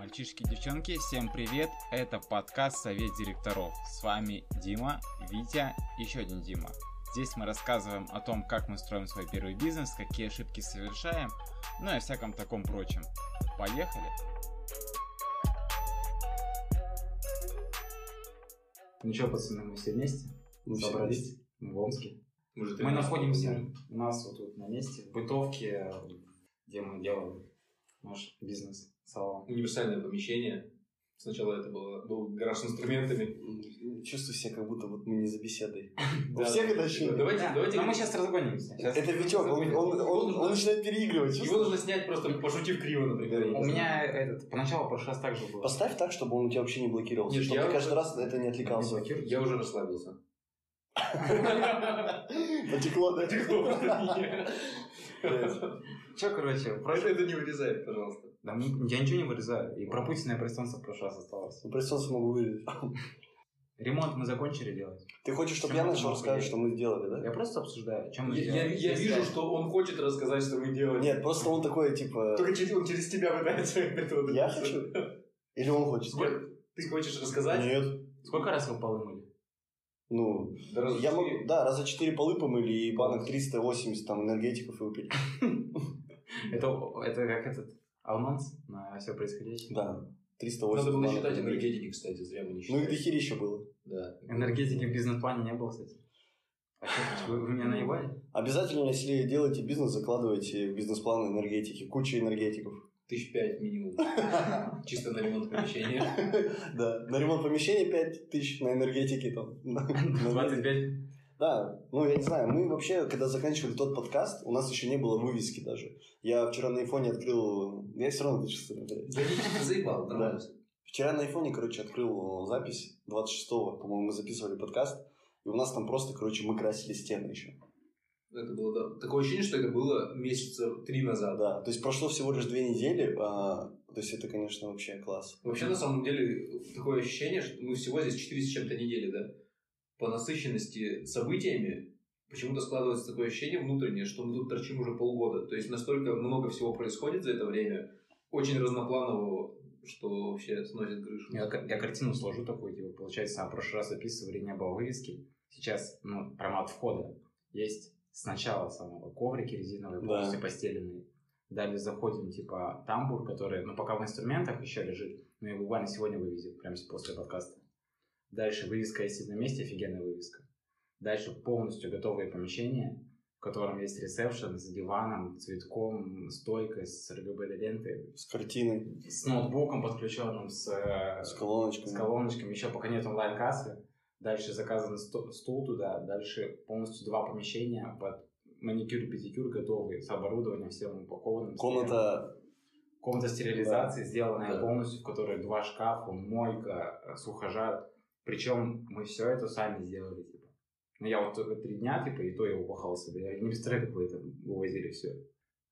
Мальчишки, девчонки, всем привет! Это подкаст Совет директоров. С вами Дима, Витя, еще один Дима. Здесь мы рассказываем о том, как мы строим свой первый бизнес, какие ошибки совершаем, ну и о всяком таком прочем. Поехали! Ну что, пацаны, мы все вместе? Мы все Собрались в Омске. Может, Мы находимся у нас вот тут на месте, в бытовке, где мы делаем наш бизнес-салон. универсальное помещение. Сначала это было, был гараж с инструментами. Чувствую себя, как будто вот мы не за беседой. У всех это ощущение? Давайте, Да, давайте. но мы сейчас разгонимся. Это Витек, он, он, он, он начинает переигрывать. Его нужно снять просто пошутив криво, например. У меня этот, поначалу прошлый раз так же было. Поставь так, чтобы он у тебя вообще не блокировался. Нет, чтобы ты каждый раз это не отвлекался. Я уже расслабился. Потекло, да? Че, короче, Это не вырезай, пожалуйста. Да, мне- я ничего не вырезаю. И пропущенное пространство в прошлый раз осталось. Ну, могу вырезать. Ремонт мы закончили делать. Ты хочешь, чтобы Чем я начал я? что мы сделали, да? Я просто обсуждаю, чем мы Я, я- сделали. я Если- вижу, что он хочет рассказать, что мы делаем. Нет, просто он такой, типа... Только через, он через тебя пытается это Я хочу? Или он хочет? Сколько? Ты хочешь рассказать? Нет. Сколько раз вы полы мыли? Ну, Да, раза я четыре. могу, да, раза четыре полы помыли и банок 380 там энергетиков и выпили. Это, это как этот анонс на все происходящее. Да, 380 Надо было считать энергетики, кстати, зря мы не Ну, их считали. дохерища было. Да. Энергетики в бизнес-плане не было, кстати. А что, вы, вы меня наебали? Обязательно, если делаете бизнес, закладывайте в бизнес-план энергетики. Куча энергетиков. Тысяч пять минимум. Чисто на ремонт помещения. Да, на ремонт помещения 5 тысяч, на энергетике там. 25. Да, ну я не знаю, мы вообще, когда заканчивали тот подкаст, у нас еще не было вывески даже. Я вчера на айфоне открыл... Я все равно чувствую, блядь. Да заебал, нормально. Вчера на айфоне, короче, открыл запись 26-го, по-моему, мы записывали подкаст, и у нас там просто, короче, мы красили стены еще. Это было, да. Такое ощущение, что это было месяца три назад. Да, то есть прошло всего лишь две недели, а, то есть это, конечно, вообще класс. Вообще, на самом деле, такое ощущение, что мы всего здесь 4 с чем-то недели, да? По насыщенности событиями почему-то складывается такое ощущение внутреннее, что мы тут торчим уже полгода. То есть настолько много всего происходит за это время, очень разнопланового, что вообще сносит крышу. Я, я картину сложу такую, типа, получается, в прошлый раз записывали, не было вывески. Сейчас, ну, формат входа есть сначала самого коврики резиновые, Да. полностью постеленные. Далее заходим, типа, тамбур, который, ну, пока в инструментах еще лежит, но я буквально сегодня вывезем, прямо после подкаста. Дальше вывеска есть на месте, офигенная вывеска. Дальше полностью готовые помещения, в котором есть ресепшн с диваном, цветком, стойкой, с РГБ-лентой, С картиной, с ноутбуком подключенным, с, э, с колоночками. с колоночками, еще пока нет онлайн-кассы. Дальше заказан стул туда, дальше полностью два помещения под маникюр и педикюр готовые, с оборудованием всем упакованным. Комната, Комната стерилизации, сделанная Да. полностью, в которой два шкафа, мойка, э, сухожар. Причем мы все это сами сделали, типа. Ну, я вот только три дня, типа, и то я упахался. бля. Я не представляю, как вы это вывозили все.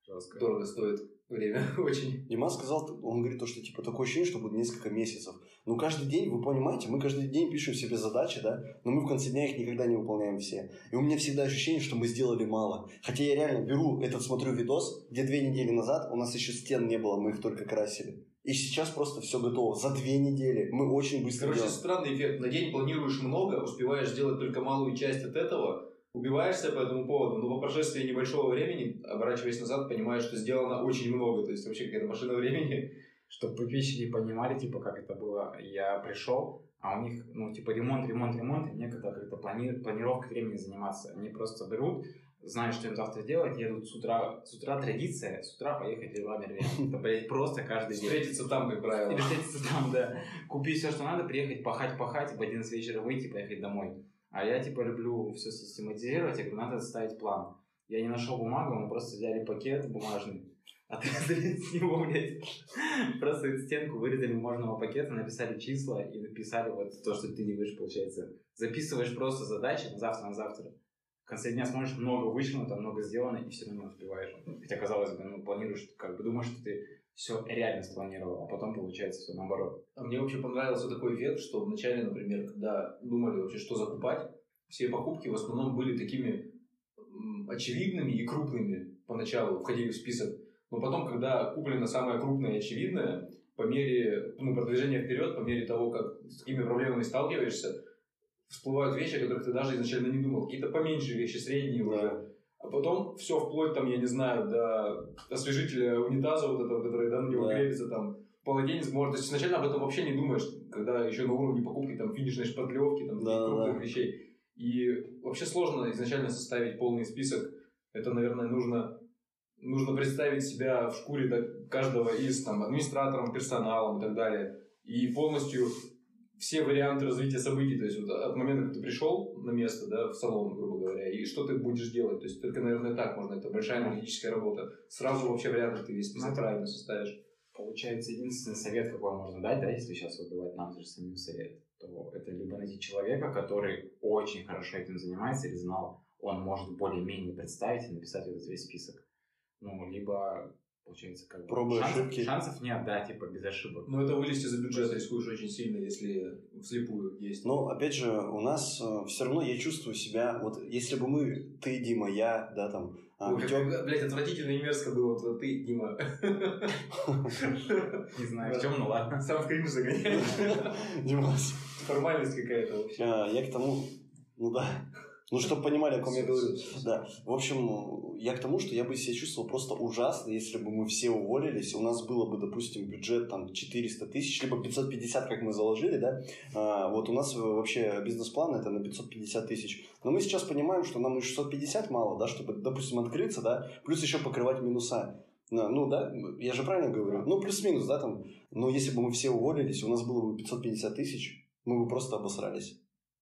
Жестко. Дорого стоит время, очень. Димас сказал, он говорит то, что типа такое ощущение, что будет несколько месяцев. Ну, каждый день, вы понимаете, мы каждый день пишем себе задачи, да, но мы в конце дня их никогда не выполняем все. И у меня всегда ощущение, что мы сделали мало. Хотя я реально беру этот, смотрю видос, где две недели назад у нас еще стен не было, мы их только красили. И сейчас просто все готово. За две недели мы очень быстро Короче, делаем. странный эффект. На день планируешь много, успеваешь сделать только малую часть от этого, убиваешься по этому поводу, но по прошествии небольшого времени, оборачиваясь назад, понимаешь, что сделано очень много. То есть вообще какая-то машина времени. Чтобы подписчики понимали, типа, как это было. Я пришел, а у них, ну, типа, ремонт, ремонт, ремонт, и некогда как-то плани... планировкой времени заниматься. Они просто берут, знают, что им завтра делать, едут с утра, с утра традиция, с утра поехать делами рядом. Это, блядь, просто каждый день. Встретиться там, как правило. Или встретиться там, да. Купить все, что надо, приехать, пахать, пахать, в 11 вечера выйти, поехать домой. А я, типа, люблю все систематизировать, я говорю, надо составить план. Я не нашел бумагу, мы просто взяли пакет бумажный, отрезали с него, блядь, просто стенку вырезали бумажного пакета, написали числа и написали вот то, что ты делаешь, получается. Записываешь просто задачи на завтра, на завтра. Конце дня смотришь, много вычленено, много сделано, и все равно не успеваешь. Хотя, казалось бы, ну, планируешь, как бы думаешь, что ты все реально спланировал, а потом получается все наоборот. А мне вообще понравился такой эффект, что вначале, например, когда думали вообще, что закупать, все покупки в основном были такими очевидными и крупными поначалу, входили в список. Но потом, когда куплено самое крупное и очевидное, по мере ну, продвижения вперед, по мере того, как с какими проблемами сталкиваешься, всплывают вещи, о которых ты даже изначально не думал. Какие-то поменьше вещи, средние Да. уже. А потом все вплоть, там, я не знаю, до освежителя унитаза вот этого, который да, на него Да. крепится, там, полотенец может. То есть изначально об этом вообще не думаешь, когда еще на уровне покупки там финишной шпатлевки, там, Да, крупных да. вещей. И вообще сложно изначально составить полный список. Это, наверное, нужно, нужно представить себя в шкуре да, каждого из там, администратором, персоналом и так далее. И полностью все варианты развития событий, то есть вот от момента, как ты пришел на место, да, в салон, грубо говоря, и что ты будешь делать. То есть только, наверное, так можно, это большая аналитическая работа. Сразу вообще вряд ли ты весь список правильно составишь. Получается, единственный совет, какой можно дать, да, если сейчас вот давать нам же самим совет, то это либо найти человека, который очень хорошо этим занимается или знал, он может более-менее представить и написать этот весь список. Ну, либо, получается, как бы Пробуй шансов, ошибки. шансов нет, да, типа без ошибок. Но это вылезти за бюджет рискуешь очень сильно, если вслепую есть. Но, опять же, у нас все равно я чувствую себя, вот если бы мы, ты, Дима, я, да, там, а, Ой, как, Витёк, блядь, отвратительно и мерзко было. Вот ты, Дима. Не знаю, в чем, ну ладно. Сам в кринж загоняешь. Димас, Формальность какая-то вообще. а, я к тому, ну да, ну, чтобы понимали, о ком я говорю. Да, в общем, я к тому, что я бы себя чувствовал просто ужасно, если бы мы все уволились, у нас было бы, допустим, бюджет там 400 тысяч, либо 550, как мы заложили, да, А, вот у нас вообще бизнес-план это на 550 тысяч, но мы сейчас понимаем, что нам и 650 мало, да, чтобы, допустим, открыться, да, плюс еще покрывать минуса. Ну, да, я же правильно говорю? Ну, плюс-минус, да, там. Но если бы мы все уволились, у нас было бы 550 тысяч, мы бы просто обосрались.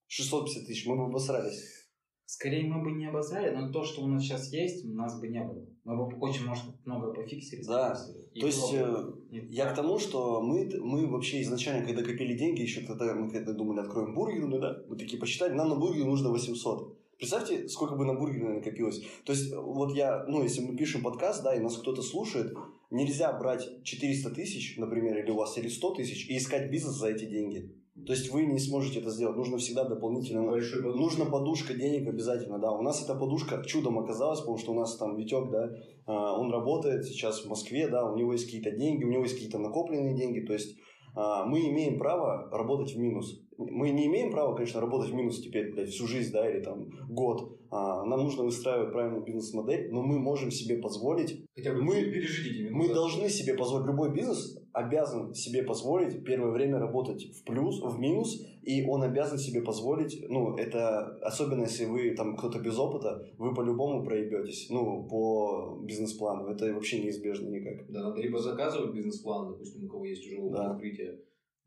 650 тысяч, мы бы обосрались. Скорее мы бы не обозрали, но то, что у нас сейчас есть, у нас бы не было. Мы бы очень, может, много пофиксили. Да. И То есть, э, Я к тому, что мы, мы вообще изначально, когда копили деньги, еще тогда мы когда думали, откроем бургерную, да, мы такие посчитали, нам на бургер нужно 800. Представьте, сколько бы на бургер накопилось. То есть, вот я, ну, если мы пишем подкаст, да, и нас кто-то слушает, нельзя брать 400 тысяч, например, или у вас, или 100 тысяч, и искать бизнес за эти деньги. То есть, вы не сможете это сделать. Нужно всегда дополнительно... Большой подушкой. Нужна подушка денег обязательно, да. У нас эта подушка чудом оказалась, потому что у нас там Витек, да, а, он работает сейчас в Москве, да, у него есть какие-то деньги, у него есть какие-то накопленные деньги, то есть а, мы имеем право работать в минус. Мы не имеем права, конечно, работать в минус теперь, блядь, всю жизнь, да, или там год. А, нам нужно выстраивать правильную бизнес-модель, но мы можем себе позволить Хотя бы Мы- пережить эти минуты. мы должны себе позволить, любой бизнес обязан себе позволить первое время работать в плюс, в минус, и он обязан себе позволить, ну, это особенно если вы там кто-то без опыта, вы по-любому проебетесь, ну, по бизнес-плану, это вообще неизбежно никак. Да, надо либо заказывать бизнес-план, допустим, у кого есть уже опыт Да. открытия,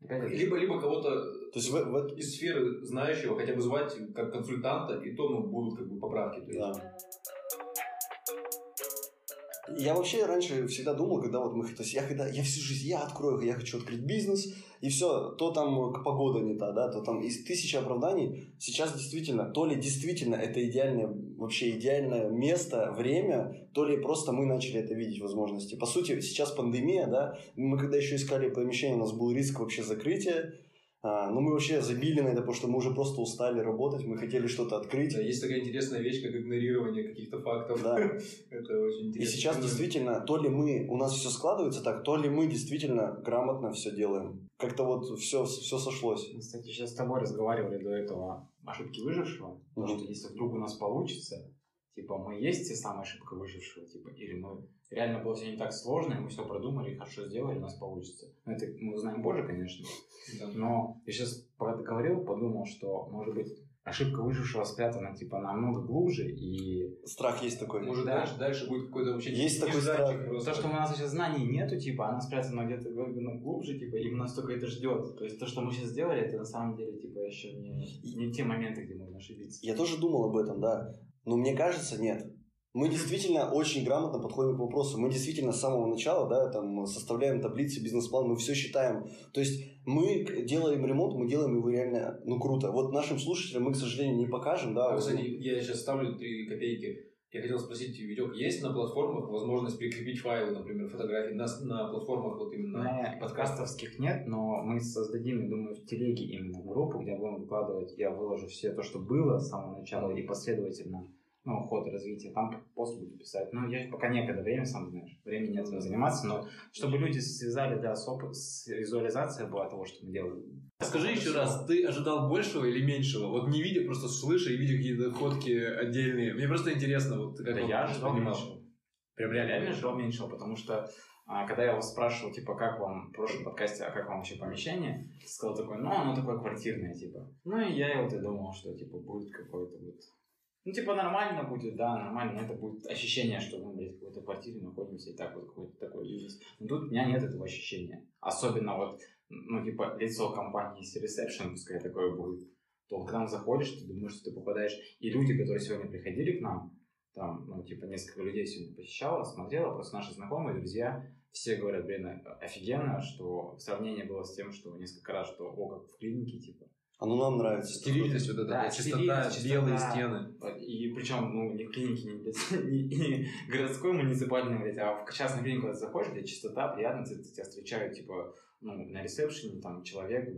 либо, либо кого-то То есть в, в- из сферы знающего хотя бы звать как консультанта, и то ну, будут как бы поправки. То есть. Да. Я вообще раньше всегда думал, когда вот мы, то есть я когда, я всю жизнь, я открою, я хочу открыть бизнес, и все, то там э, погода не та, да, то там из тысячи оправданий, сейчас действительно, то ли действительно это идеальное, вообще идеальное место, время, то ли просто мы начали это видеть возможности. По сути, сейчас пандемия, да, мы когда еще искали помещение, у нас был риск вообще закрытия, а, но мы вообще забили на это, потому что мы уже просто устали работать, мы хотели что-то открыть. Да, есть такая интересная вещь, как игнорирование каких-то фактов. Да. Это очень И интересно. сейчас действительно, то ли мы, у нас все складывается так, то ли мы действительно грамотно все делаем. Как-то вот все, все сошлось. Кстати, сейчас с тобой разговаривали до этого ошибки выжившего. То, Мгм. что если вдруг у нас получится, типа, мы есть те самые ошибка выжившего, типа, или мы реально было все не так сложно, и мы все продумали, хорошо сделали, у нас получится. Ну, это мы узнаем позже, конечно. Но я сейчас, пока ты говорил, подумал, что, может быть, ошибка выжившего спрятана, типа, намного глубже, и Страх есть такой. Может, Да. дальше, дальше будет какой-то вообще Есть такой страх. просто. то, что у нас сейчас знаний нету, типа, она спрятана где-то глуб- глубже, типа, и нас только это ждет. То есть то, что мы сейчас сделали, это на самом деле, типа, еще не, не те моменты, где можно ошибиться. Я тоже думал об этом, да. Но мне кажется, нет. Мы действительно очень грамотно подходим к вопросу. Мы действительно с самого начала, да, там, составляем таблицы, бизнес-план, мы все считаем. То есть мы делаем ремонт, мы делаем его реально, ну, круто. Вот нашим слушателям мы, к сожалению, не покажем, да. А, кстати, я сейчас ставлю 3 копейки. Я хотел спросить, Витек, есть на платформах возможность прикрепить файлы, например, фотографии на, на платформах вот именно? На подкастовских нет, но мы создадим, я думаю, в телеге именно группу, где будем выкладывать, я выложу все то, что было с самого начала, и последовательно ну, ход развития, там пост буду писать. Ну, я пока некогда, время, сам знаешь, времени нет этим заниматься, но чтобы люди связали, да, с, опыт, с визуализацией была того, что мы делаем. Скажи еще раз, ты ожидал большего или меньшего? Вот не видя, просто слыша и видя какие-то ходки отдельные. Мне просто интересно, вот как Да я ожидал понимал. меньшего. Прям реально ожидал меньшего, потому что а, когда я вас спрашивал, типа, как вам в прошлом подкасте, а как вам вообще помещение, ты сказал такой, ну, оно такое квартирное, типа. Ну, и я вот и думал, что, типа, будет какое-то вот... Ну, типа, нормально будет, да, нормально, но это будет ощущение, что мы, блядь, в какой-то квартире находимся, и так вот какой-то такой бизнес. Но тут у меня нет этого ощущения. Особенно вот, ну, типа, лицо компании с ресепшн, пускай такое будет, то к нам заходишь, ты думаешь, что ты попадаешь... И люди, которые сегодня приходили к нам, там, ну, типа, несколько людей сегодня посещало, смотрело, просто наши знакомые, друзья, все говорят, блин, офигенно, что сравнение было с тем, что несколько раз, что, о, как в клинике, типа. Оно нам нравится. Стерильность вот эта, Да, вот, чистота, стерильность, белые чистота. стены. И причем, ну, не в клинике, не, блядь, не, не городской, муниципальной, блядь, а в частную клинику когда ты заходишь, где чистота, приятно, ты- тебя встречают, типа, ну, на ресепшене, там, человек,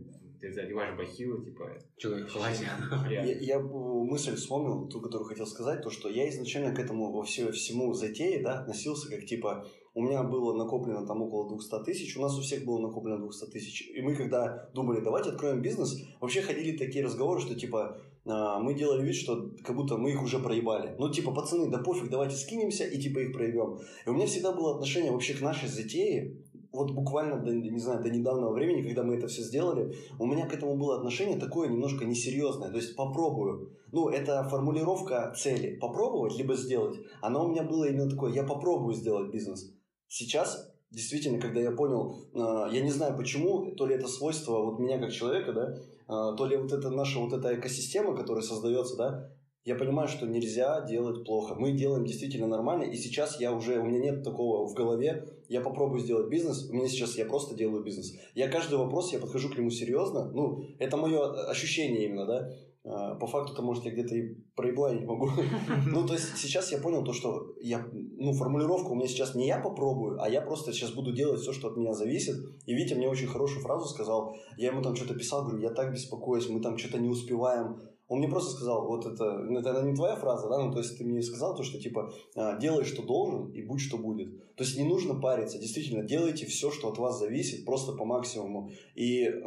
ты задеваешь бахилы, типа, Человек халате. Я, я, мысль вспомнил, ту, которую хотел сказать, то, что я изначально к этому во все, всему затее, да, относился как, типа, у меня было накоплено там около 200 тысяч, у нас у всех было накоплено 200 тысяч, и мы когда думали, давайте откроем бизнес, вообще ходили такие разговоры, что, типа, а, мы делали вид, что как будто мы их уже проебали. Ну, типа, пацаны, да пофиг, давайте скинемся и, типа, их проебем. И у меня всегда было отношение вообще к нашей затее, вот буквально, до, не знаю, до недавнего времени, когда мы это все сделали, у меня к этому было отношение такое немножко несерьезное. То есть попробую. Ну, это формулировка цели. Попробовать, либо сделать. Оно у меня было именно такое. Я попробую сделать бизнес. Сейчас, действительно, когда я понял, э, я не знаю почему, то ли это свойство вот меня как человека, да, э, то ли вот это наша вот эта экосистема, которая создается, да, я понимаю, что нельзя делать плохо. Мы делаем действительно нормально, и сейчас я уже, у меня нет такого в голове, я попробую сделать бизнес, у меня сейчас я просто делаю бизнес. Я каждый вопрос, я подхожу к нему серьезно, ну, это мое ощущение именно, да, А, по факту-то, может, я где-то и проебланить могу. Ну, то есть сейчас я понял то, что я, ну, формулировка у меня сейчас не я попробую, а я просто сейчас буду делать все, что от меня зависит. И Витя мне очень хорошую фразу сказал. Я ему там что-то писал, говорю, я так беспокоюсь, мы там что-то не успеваем. Он мне просто сказал, вот это, ну, это не твоя фраза, да, ну, то есть ты мне сказал то, что, типа, а, делай, что должен, и будь, что будет. То есть не нужно париться, действительно, делайте все, что от вас зависит, просто по максимуму. И э,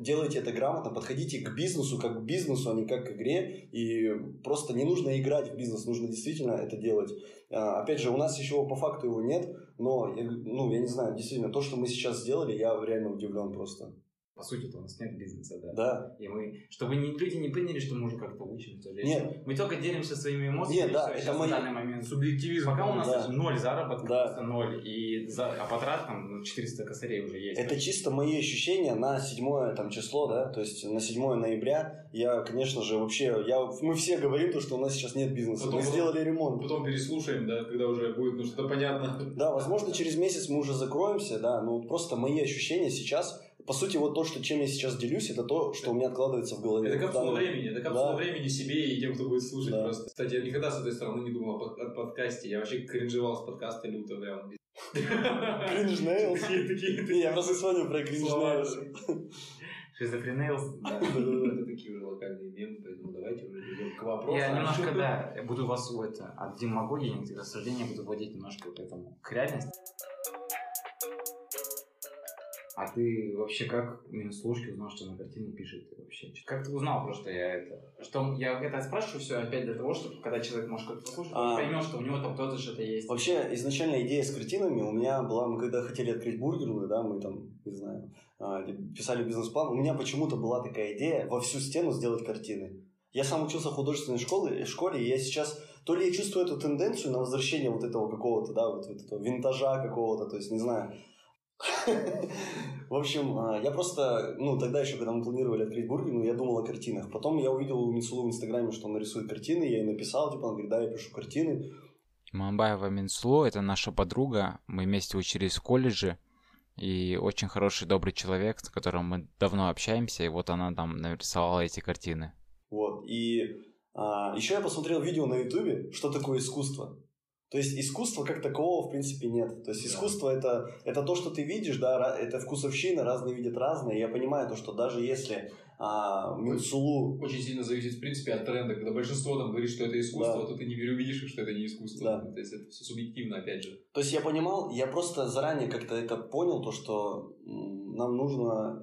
делайте это грамотно, подходите к бизнесу как к бизнесу, а не как к игре. И просто не нужно играть в бизнес, нужно действительно это делать. А, опять же, у нас еще по факту его нет, но, я, ну, я не знаю, действительно, то, что мы сейчас сделали, я реально удивлен просто. По сути, у нас нет бизнеса, да. Да, И мы, чтобы не, люди не поняли, что мы уже как-то учимся. или Нет. Мы только делимся своими эмоциями. Нет, да, это мои- на данный момент. Субъективизм. Пока у нас Да. ноль заработка, Да. просто ноль. И за, а потрат там ну, 400 косарей уже есть. это чисто мои ощущения на седьмое там, число, да, то есть на 7 ноября я, конечно же, вообще, я, мы все говорим то, что у нас сейчас нет бизнеса. Потом- мы сделали ремонт. Потом переслушаем, да, когда уже будет ну, что-то понятно. Да, возможно, через месяц мы уже закроемся, да, но вот просто мои ощущения сейчас, по сути, вот то, что, чем я сейчас делюсь, это то, что у меня откладывается в голове. Это капсула данный- времени, это капсула Да. времени себе и тем, кто будет слушать Да. просто. Кстати, я никогда с этой стороны не думал о под- о подкасте. Я вообще кринжевал с подкаста люто прям. Кринж такие, Не, Я просто вспомнил про Кринж Слова. Nails. Шизофренейлс. Это такие уже локальные мемы, поэтому давайте уже перейдем к вопросу. Я немножко, да, я буду вас у это, от демагогии, некоторых рассуждений буду вводить немножко к этому, к реальности. А ты вообще как минус ложки узнал, что на картине пишет вообще? Как ты узнал просто я это? Что я это спрашиваю все опять для того, чтобы когда человек может как-то послушать, он А. поймет, что у него там кто-то что-то есть. Вообще, изначально идея с картинами у меня была, мы когда хотели открыть бургерную, да, мы там, не знаю, а, писали бизнес-план, у меня почему-то была такая идея во всю стену сделать картины. Я сам учился в художественной школе, школе, и я сейчас, то ли я чувствую эту тенденцию на возвращение вот этого какого-то, да, вот, вот этого винтажа какого-то, то есть, не знаю. В общем, а, я просто, ну, тогда еще, когда мы планировали открыть бургерную, я думал о картинах. Потом я увидел у Мицулу в Инстаграме, что он рисует картины, я ей написал, типа, он говорит, да, я пишу картины. Мамбаева Минсло – это наша подруга. Мы вместе учились в колледже. И очень хороший, добрый человек, с которым мы давно общаемся. И вот она там нарисовала эти картины. Вот. И а, еще я посмотрел видео на Ютубе, что такое искусство. То есть искусства как такового в принципе нет. То есть Да. искусство это, это то, что ты видишь, да, это вкусовщина, разные видят разные. Я понимаю то, что даже если а, Минсулу... Очень сильно зависит, в принципе, от тренда. Когда большинство там говорит, что это искусство, Да. то ты не увидишь, что это не искусство. Да. То есть это все субъективно, опять же. То есть я понимал, я просто заранее как-то это понял, то, что нам нужно...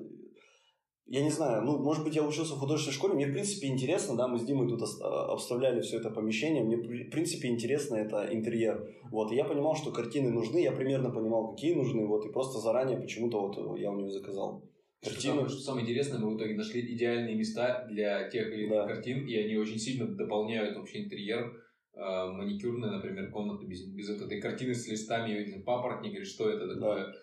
Я не знаю, ну, может быть, я учился в художественной школе, мне, в принципе, интересно, да, мы с Димой тут а, обставляли все это помещение, мне, в принципе, интересно это интерьер, вот, и я понимал, что картины нужны, я примерно понимал, какие нужны, вот, и просто заранее почему-то вот я у него заказал Что картины. самое, что самое интересное, мы в итоге нашли идеальные места для тех или иных Да. картин, и они очень сильно дополняют вообще интерьер. Э, маникюрная, например, комната без, без вот этой картины с листами, папоротник или что это такое.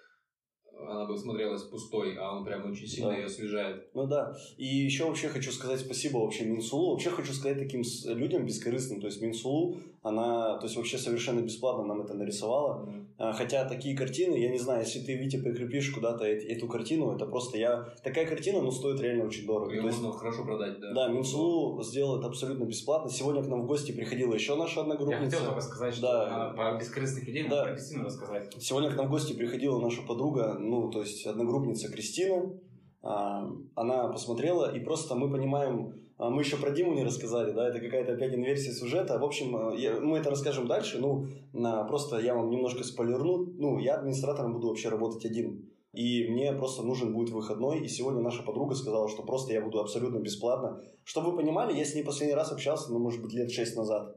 Она бы смотрелась пустой, а он прям очень сильно Да. ее освежает. Ну да. И еще вообще хочу сказать спасибо вообще Минсулу. Вообще хочу сказать таким людям бескорыстным. То есть Минсулу, она, то есть вообще совершенно бесплатно нам это нарисовала. А, Хотя такие картины, я не знаю, если ты, Витя, прикрепишь куда-то эт- эту картину, это просто я... Такая картина, ну, стоит реально очень дорого. Ее То есть, можно хорошо продать, да. да, Минсулу сделал это абсолютно бесплатно. Сегодня к нам в гости приходила еще наша Я одногруппница. хотел только сказать, что Да. про бескорыстных людей, Да. надо про рассказать. Сегодня к нам в гости приходила наша подруга, ну, то есть одногруппница Кристина. А, Она посмотрела, и просто мы понимаем, а, мы еще про Диму не рассказали, да, это какая-то опять инверсия сюжета. В общем, а, я- мы это расскажем дальше, ну, на- просто я вам немножко спойлерну. Ну, я администратором буду вообще работать один. И мне просто нужен будет выходной. И сегодня наша подруга сказала, что просто я буду абсолютно бесплатно. Чтобы вы понимали, я с ней последний раз общался, ну, может быть, лет шесть назад.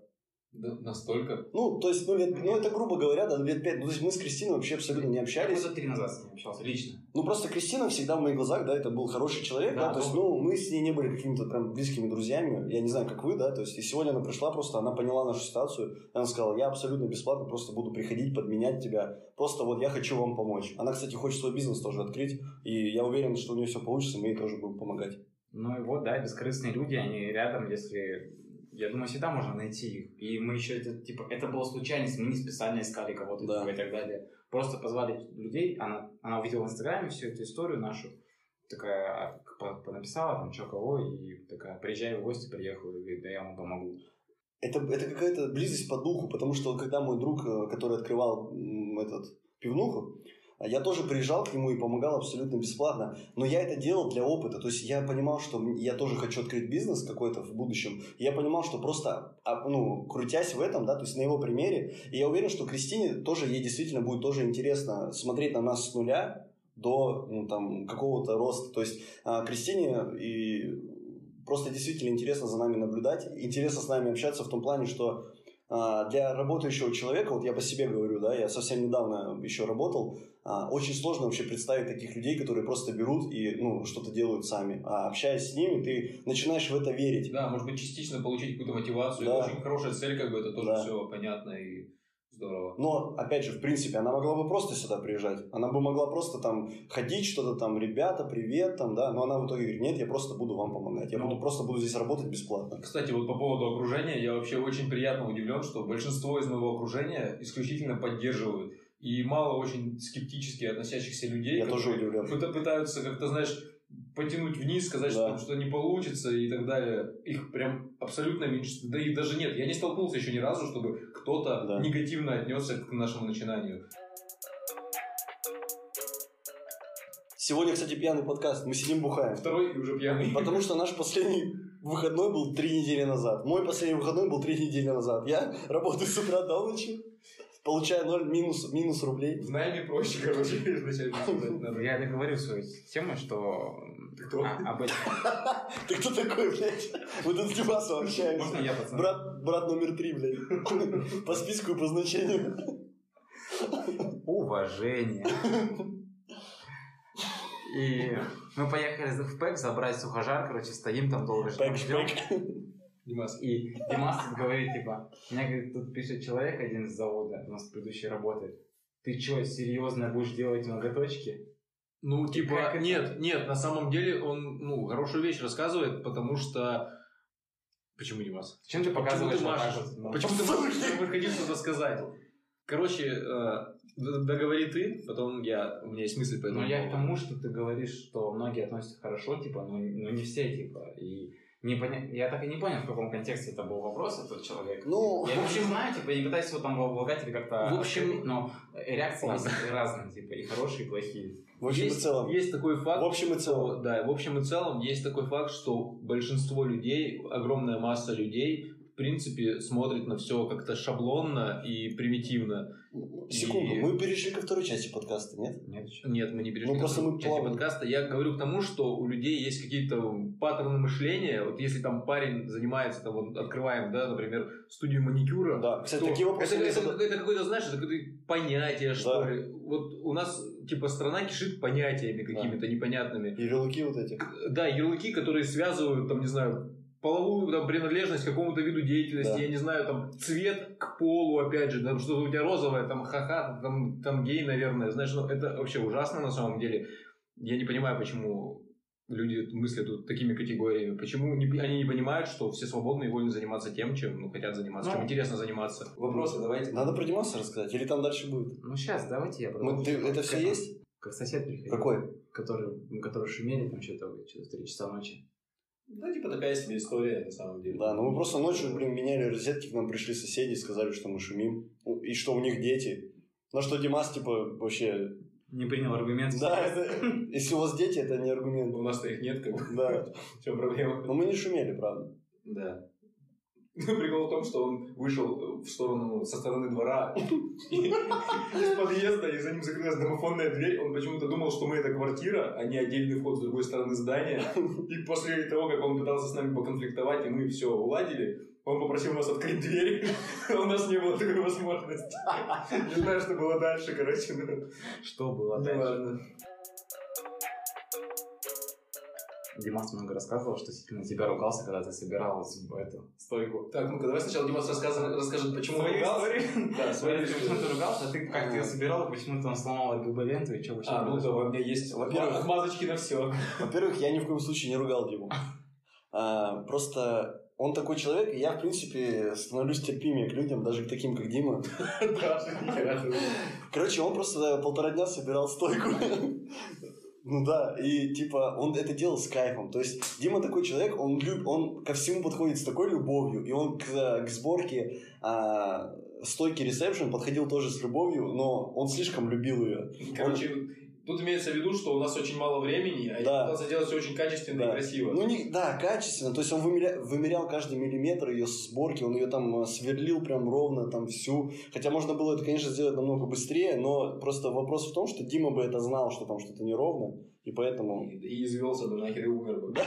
Да, настолько. Ну, то есть, ну, лет, ну, это грубо говоря, да, лет пять. Ну, то есть мы с Кристиной вообще абсолютно не Я общались. года три назад с ним общался, лично. Ну, просто Кристина всегда в моих глазах, да, это был хороший человек, да, Да, то есть, ну, мы с ней не были какими-то прям близкими друзьями, я не знаю, как вы, да, то есть, и сегодня она пришла просто, она поняла нашу ситуацию, она сказала, я абсолютно бесплатно просто буду приходить, подменять тебя, просто вот я хочу вам помочь. Она, кстати, хочет свой бизнес тоже открыть, и я уверен, что у нее все получится, мы ей тоже будем помогать. Ну и вот, да, бескорыстные люди, они рядом, если... Я думаю, всегда можно найти их. И мы еще, это, типа, это была случайность, мы не специально искали кого-то Да. типа, и так далее. Просто позвали людей, она, она увидела в Инстаграме всю эту историю нашу, такая по- понаписала там, что кого, и такая, приезжай в гости, приехала, и говорит, да я вам помогу. Это, это какая-то близость по духу, потому что когда мой друг, э, который открывал этот пивнуху, а я тоже приезжал к нему и помогал абсолютно бесплатно. Но я это делал для опыта. То есть я понимал, что я тоже хочу открыть бизнес какой-то в будущем. Я понимал, что просто, а, ну, крутясь в этом, да, то есть на его примере, и я уверен, что Кристине тоже, ей действительно будет тоже интересно смотреть на нас с нуля до ну, там, какого-то роста. То есть а, Кристине и просто действительно интересно за нами наблюдать, интересно с нами общаться в том плане, что для работающего человека, вот я по себе говорю, да, я совсем недавно еще работал, а, очень сложно вообще представить таких людей, которые просто берут и ну, что-то делают сами. А общаясь с ними, ты начинаешь в это верить. Да, может быть, частично получить какую-то мотивацию. Да. Это очень хорошая цель, как бы это тоже Да. все понятно и здорово. Но, опять же, в принципе, она могла бы просто сюда приезжать. Она бы могла просто там ходить, что-то там, ребята, привет, там, да. Но она в итоге говорит, нет, я просто буду вам помогать. Я Ну. буду просто буду здесь работать бесплатно. Кстати, вот по поводу окружения, я вообще очень приятно удивлен, что большинство из моего окружения исключительно поддерживают. И мало очень скептически относящихся людей, Я тоже удивлен. пыта- пытаются как-то, знаешь, потянуть вниз, сказать, Да. что, что не получится и так далее. Их прям абсолютно меньшинство. Да их даже нет. Я не столкнулся еще ни разу, чтобы кто-то Да. негативно отнесся к нашему начинанию. Сегодня, кстати, пьяный подкаст. Мы сидим бухаем. Второй и уже пьяный. Потому что наш последний выходной был три недели назад. Мой последний выходной был три недели назад. Я работаю с утра до ночи, получаю ноль минус, минус рублей. В найме проще, короче, изначально. Я договорил свою тему, что Ты кто? а- об этом... Ты кто такой, блядь? Мы тут с Димасом общаемся. Можно я, пацан? Брат, брат номер три, блядь. По списку и по значению. Уважение. И мы поехали в ПЭК забрать сухожар, короче, стоим там долго ждем. Димас. И Димас говорит, типа, мне, говорит, тут пишет человек один из завода, у нас предыдущий работает. Ты что, серьезно будешь делать ноготочки? Ну, типа, Как это? нет, нет, на самом деле он, ну, хорошую вещь рассказывает, потому что... Почему вас? Чем ты Почему показываешь ты вот так машешь? вот? Ну, Почему ты можешь хотел что-то сказать? Короче, э, договори ты, потом я, у меня есть мысль по этому Ну, я к тому, что ты говоришь, что многие относятся хорошо, типа, но, но не все, типа. И Не поня... Я так и не понял, в каком контексте это был вопрос, этот человек. Ну, Я вообще знаю, типа, я не пытаюсь его там облагать или как-то... В общем- но реакции есть разные, типа, и хорошие, и плохие. в общем и есть, целом. есть такой факт. В общем и целом. что- да, в общем и целом есть такой факт, что большинство людей, огромная масса людей, в принципе, смотрит на все как-то шаблонно и примитивно. Секунду, И- мы перешли ко второй части подкаста, нет? Нет? Нет, мы не перешли Ну, к просто мы части плавно. подкаста. Я говорю к тому, что у людей есть какие-то паттерны мышления. Вот если там парень занимается, там, вот, открываем, да, например, студию маникюра, Да, кстати, то такие вопросы это, это, задают. это какое-то, знаешь, это какое-то понятие, что Да. ли. Вот у нас, типа, страна кишит понятиями какими-то непонятными. Ярлыки вот эти. Да, ярлыки, которые связывают, там, не знаю, половую там, принадлежность к какому-то виду деятельности, Да. я не знаю, там, цвет к полу, опять же, там, что-то у тебя розовое, там, ха-ха, там, там гей, наверное, знаешь, ну, это вообще ужасно на самом деле. Я не понимаю, почему люди мыслят вот такими категориями, почему не- они не понимают, что все свободны и вольны заниматься тем, чем ну, хотят заниматься, чем Ну, интересно заниматься. Вопросы давайте. Надо про Димаса рассказать, или там дальше будет? Ну, сейчас, давайте я Мы- продолжу. ты- это все есть? Как сосед приходил. Какой? Который, который шумели там что-то, что-то в 3 часа ночи. Да, типа такая себе история, на самом деле. Да, ну мы просто ночью, блин, меняли розетки, к нам пришли соседи, сказали, что мы шумим, Ну, и что у них дети. На что Димас, типа, вообще... Не принял аргумент. Да, это- если у вас дети, это не аргумент. У нас-то их нет, как бы. Да, В чем проблема? но мы не шумели, правда. Да. Ну, прикол в том, что он вышел в сторону, со стороны двора из подъезда, и за ним закрылась домофонная дверь. Он почему-то думал, что мы это квартира, а не отдельный вход с другой стороны здания. И после того, как он пытался с нами поконфликтовать, и мы все уладили, он попросил нас открыть дверь, а у нас не было такой возможности. Не знаю, что было дальше, короче. Что было ну дальше? Димас много рассказывал, что на тебя ругался, когда ты собирал эту стойку. Так, ну-ка, давай сначала Димас расскажет, расскажет почему он Свою ругался. историю? Да, свою Почему историю. ты ругался, а ты как ты ее собирал, почему ты там сломал РГБ-ленту и что вообще А, ну да, у меня есть Во-первых- отмазочки на все. Во-первых, я ни в коем случае не ругал Диму. А, просто он такой человек, и я, в принципе, становлюсь терпимее к людям, даже к таким, как Дима. Короче, он просто полтора дня собирал стойку. Ну да, и типа он это делал с кайфом. То есть Дима такой человек, он, люб, он ко всему подходит с такой любовью, и он к, к сборке а, стойки ресепшн подходил тоже с любовью, но он слишком любил ее. Короче, тут имеется в виду, что у нас очень мало времени, а Да. я пытался делать все очень качественно Да. и красиво. Ну, не, да, качественно. То есть он вымеря- вымерял каждый миллиметр ее сборки, он ее там э, сверлил прям ровно, там всю. Хотя можно было это, конечно, сделать намного быстрее, но просто вопрос в том, что Дима бы это знал, что там что-то неровно, и поэтому... И, и извелся бы нахер и умер бы.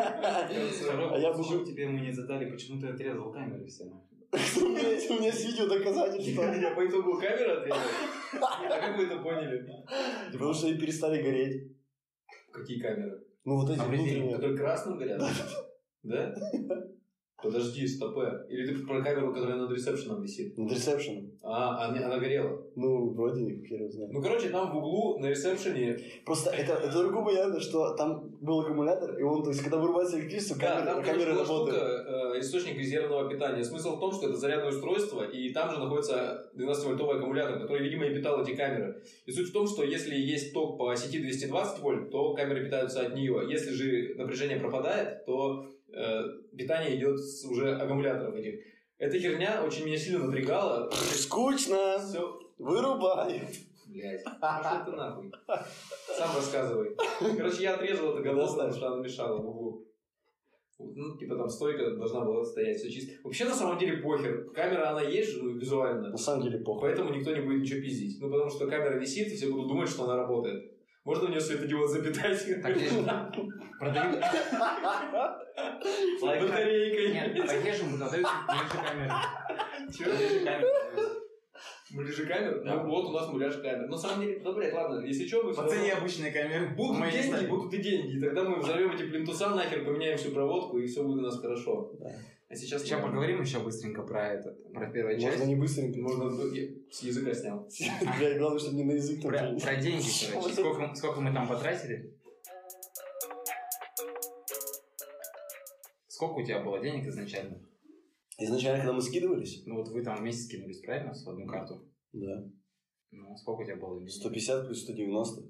А я бы- почему тебе мы не задали, почему ты отрезал камеры все нахуй? У меня есть- видео доказательства. Я по итогу камеры ответил. А как вы это поняли? Потому что они перестали гореть. Какие камеры? Ну, вот эти Повреждения, внутренние. Которые красным горят? Да? Подожди, стопе. Или ты про камеру, которая над ресепшеном висит? Над ресепшеном. А, она, она горела. Ну, вроде не, хер знает. Ну, короче, там в углу на ресепшене Просто это, это другое понятно, что там был аккумулятор, и он, то есть, когда вырубается электричество, Да, камера, там, короче, камера штука, работает. э, источник резервного питания. Смысл в том, что это зарядное устройство, и там же находится 12-вольтовый аккумулятор, который, видимо, и питал эти камеры. И суть в том, что если есть ток по сети 220 вольт, то камеры питаются от нее. Если же напряжение пропадает, то э, питание идет с уже аккумуляторов этих. Эта херня очень меня сильно напрягала. Скучно! Все, Вырубай! блядь, пошел ты нахуй. Сам рассказывай. Короче, я отрезал это говно, потому что она мешала в углу. Ну, типа там стойка должна была стоять, все чисто. Вообще, на самом деле, похер. Камера, она есть же, ну, визуально. На самом деле, похуй. Поэтому никто не будет ничего пиздить. Ну, потому что камера висит, и все будут думать, что она работает. Можно в нее светодиод запитать? Так я же продаю... Лайфхак. Батарейкой. Нет, так я же продают ближе камеры. Чего? Ближе камеры. Муляжи камер? Да. Ну, вот у нас муляж камер. На самом деле, ну, блядь, ладно, если что, мы По цене равно- обычной камеры. Будут Мы деньги, будут и деньги. И тогда мы взорвем эти плинтуса нахер, поменяем всю проводку, и все будет у нас хорошо. Да. А сейчас... Сейчас поговорим еще быстренько про это, про первую Можно часть. не быстренько. Можно... Я с языка снял. Главное, чтобы не на язык. Про, деньги, короче. Сколько, мы там потратили? Сколько у тебя было денег изначально? Изначально, когда мы скидывались, Ну вот вы там вместе скинулись, правильно, в одну карту? да, Ну, сколько у тебя было денег? 150 плюс 190.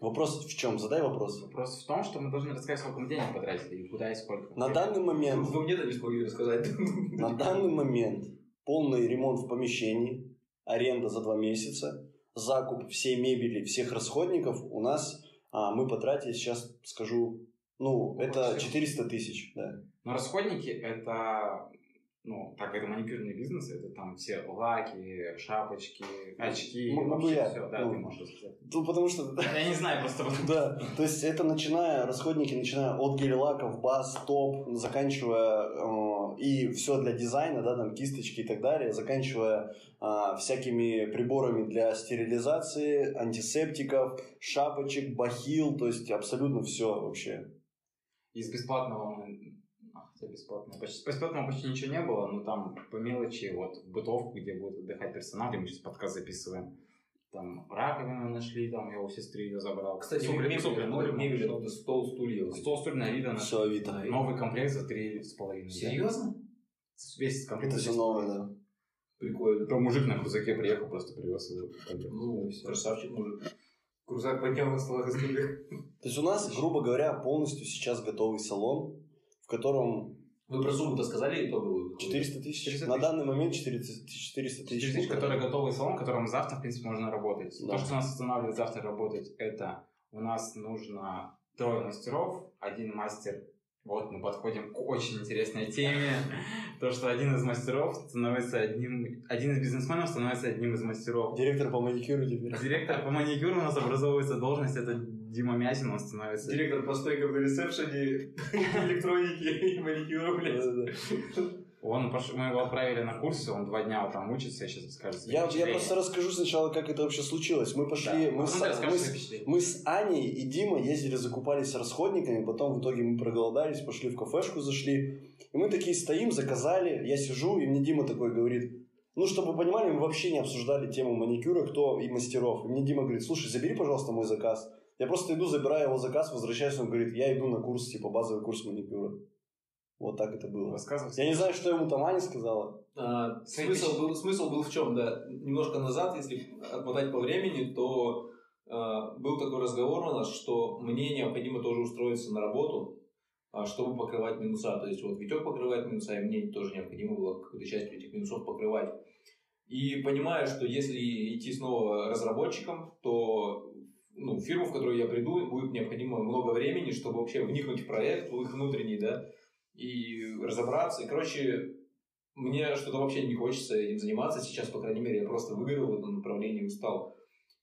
Вопрос в чем? Задай вопрос. Вопрос в том, что мы должны рассказать, сколько мы денег потратили, и куда и сколько. На данный момент, Вы мне-то не смогли рассказать. на данный момент полный ремонт в помещении, аренда за два месяца, закуп всей мебели, всех расходников у нас а, мы потратили, сейчас скажу, ну, это Вообще. 400 тысяч, да. Но расходники это, ну, так это маникюрный бизнес, это там все лаки, шапочки, очки, М- могу вообще я, все, да, ну. ты можешь рассказать. Ну, потому что Я не знаю просто. Да, то есть это начиная, расходники начиная от гель-лаков, баз, топ, заканчивая э, и все для дизайна, да, там кисточки и так далее, заканчивая а, всякими приборами для стерилизации, антисептиков, шапочек, бахил, то есть абсолютно все вообще. Из бесплатного Хотя бесплатного почти, бесплатного почти ничего не было, но там по мелочи, вот в бытовку, где будет отдыхать персонал, где мы сейчас подкаст записываем, там раковину нашли, там я у сестры ее забрал. Кстати, Супер- мебель, супер, мебель, ну, мебель, нашел. это стол, стулья. Стол, стулья на Авито Все. Авито. Новый комплект за три с половиной. Серьезно? Весь комплект. Это все новое, да. Прикольно. Там мужик на крузаке приехал, просто привез его. Ну, красавчик мужик. Крузак поднял на столах и стульях. То есть у нас, грубо говоря, полностью сейчас готовый салон, котором Вы про сумму-то сказали итоговую? 400 тысяч. 400 На тысяч. данный момент 400 тысяч. 400 Четыре тысяч. тысячи, который готовый салон, в котором завтра, в принципе, можно работать. Да. То, что нас останавливает завтра работать, это у нас нужно трое мастеров, один мастер. Вот мы подходим к очень интересной теме. То, что один из мастеров становится одним... Один из бизнесменов становится одним из мастеров. Директор по маникюру теперь. Директор по маникюру у нас образовывается должность, это Дима Мязин, он становится... Директор по стойкам на ресепшене, электроники и маникюра, блядь. Он Мы его отправили на курсы, он два дня там учится, сейчас расскажет свои Я, я просто расскажу сначала, как это вообще случилось. Мы пошли, Да. мы, А с, расскажешь мы, с, мы с Аней и Димой ездили, закупались расходниками, потом в итоге мы проголодались, пошли в кафешку, зашли. И мы такие стоим, заказали, я сижу, и мне Дима такой говорит, ну, чтобы вы понимали, мы вообще не обсуждали тему маникюра, кто и мастеров. И мне Дима говорит, слушай, забери, пожалуйста, мой заказ. Я просто иду, забираю его заказ, возвращаюсь, он говорит, я иду на курс, типа базовый курс маникюра. Вот так это было. Рассказывайте. Я не знаю, что ему там Аня сказала. А, смысл, был, смысл был в чем, да. Немножко назад, если отмотать по времени, то а, был такой разговор у нас, что мне необходимо тоже устроиться на работу, а, чтобы покрывать минуса. То есть вот Витек покрывает минуса, и мне тоже необходимо было какую-то часть этих минусов покрывать. И понимаю, что если идти снова разработчиком, то ну, фирму, в которую я приду, будет необходимо много времени, чтобы вообще вникнуть в проект, в их внутренний, да, и разобраться. И, короче, мне что-то вообще не хочется этим заниматься сейчас, по крайней мере, я просто выгорел в этом направлении, устал.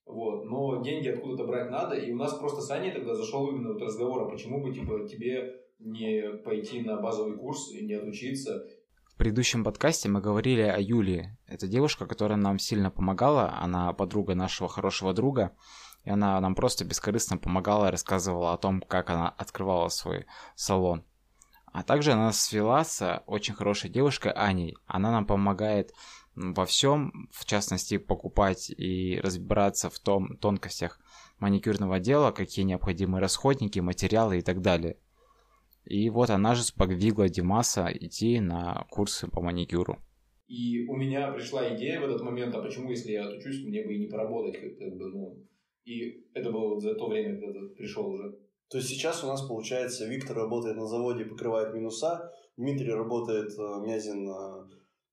Вот. Но деньги откуда-то брать надо, и у нас просто с Аней тогда зашел именно вот разговор, а почему бы типа, тебе не пойти на базовый курс и не отучиться. В предыдущем подкасте мы говорили о Юлии. Это девушка, которая нам сильно помогала. Она подруга нашего хорошего друга. И она нам просто бескорыстно помогала, рассказывала о том, как она открывала свой салон. А также она свела с очень хорошей девушкой Аней. Она нам помогает во всем, в частности, покупать и разбираться в том тонкостях маникюрного дела, какие необходимы расходники, материалы и так далее. И вот она же сподвигла Димаса идти на курсы по маникюру. И у меня пришла идея в этот момент, а почему, если я отучусь, мне бы и не поработать, как, как бы, ну... И это было за то время, когда ты пришел уже. То есть сейчас у нас получается Виктор работает на заводе, покрывает минуса, Дмитрий работает, э, Мязин, э,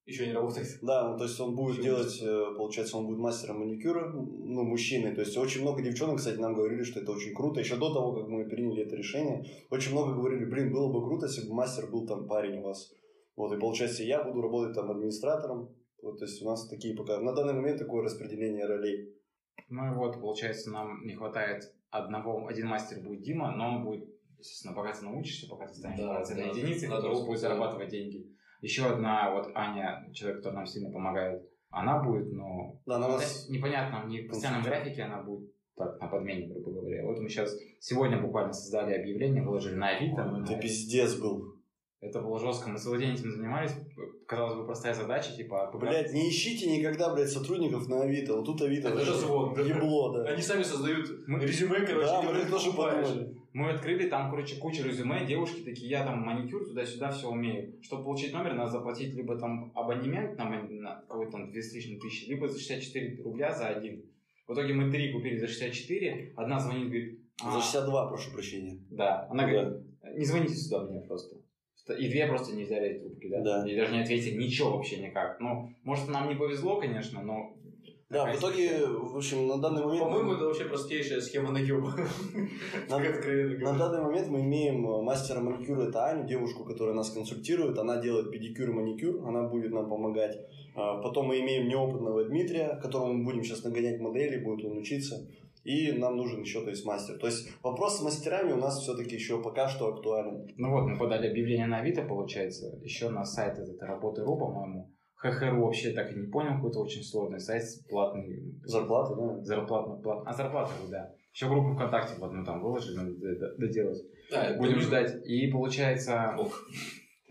Еще не работает. да, ну, то есть он будет Еще делать, э, получается, он будет мастером маникюра, ну, мужчиной. То есть очень много девчонок, кстати, нам говорили, что это очень круто. Еще до того, как мы приняли это решение, очень много говорили, блин, было бы круто, если бы мастер был там парень у вас. Вот, и получается, я буду работать там администратором. Вот, то есть у нас такие пока, на данный момент такое распределение ролей. Ну и вот, получается, нам не хватает одного, один мастер будет Дима, но он будет, естественно, пока ты научишься, пока ты станешь Да, да, единицей, надо которая будет зарабатывать деньги. Еще одна, вот Аня, человек, который нам сильно помогает, она будет, но Да, она ну, нас- да, непонятно, не в постоянном графике, она будет так, на подмене, грубо говоря. Вот мы сейчас, сегодня буквально создали объявление, выложили на Авито. Это пиздец был. Это было жестко. Мы целый день этим занимались. Казалось бы, простая задача, типа... Блять, не ищите никогда, блядь, сотрудников на Авито. Вот тут Авито Это развод, ебло, да. Они сами создают Мы- резюме, короче, Да, мы тоже подумали. Мы открыли там, короче, кучу резюме, девушки такие, я там маникюр, туда-сюда все умею. Чтобы получить номер, надо заплатить либо там абонемент на, на какой-то там 2 с лишним тысячи, либо за 64 рубля за один. В итоге мы три купили за 64, одна звонит, говорит... «А, За 62, прошу прощения. Да, она говорит, не звоните сюда мне просто. И две просто не взяли трубки, да? Да. И даже не ответили ничего вообще никак. Ну, может, нам не повезло, конечно, но... Да, в итоге, в общем, на данный момент... По-моему, это вообще простейшая схема На говоря. данный момент мы имеем э, мастера маникюра, это Аню, девушку, которая нас консультирует. Она делает педикюр и маникюр, она будет нам помогать. А, Потом мы имеем неопытного Дмитрия, которому мы будем сейчас нагонять модели, будет он учиться. И нам нужен еще, то есть, мастер. То есть, вопрос с мастерами у нас все-таки еще пока что актуален. Ну вот, мы подали объявление на Авито, получается, еще на сайт этот Работы.ру, по-моему. ХХРУ вообще так и не понял, какой-то очень сложный сайт, платный. Зарплата, да? Зарплатно, плат... А, зарплата, да. Еще группу ВКонтакте вот мы там выложили, надо доделать. Да, Будем это- ждать. И получается, Ок.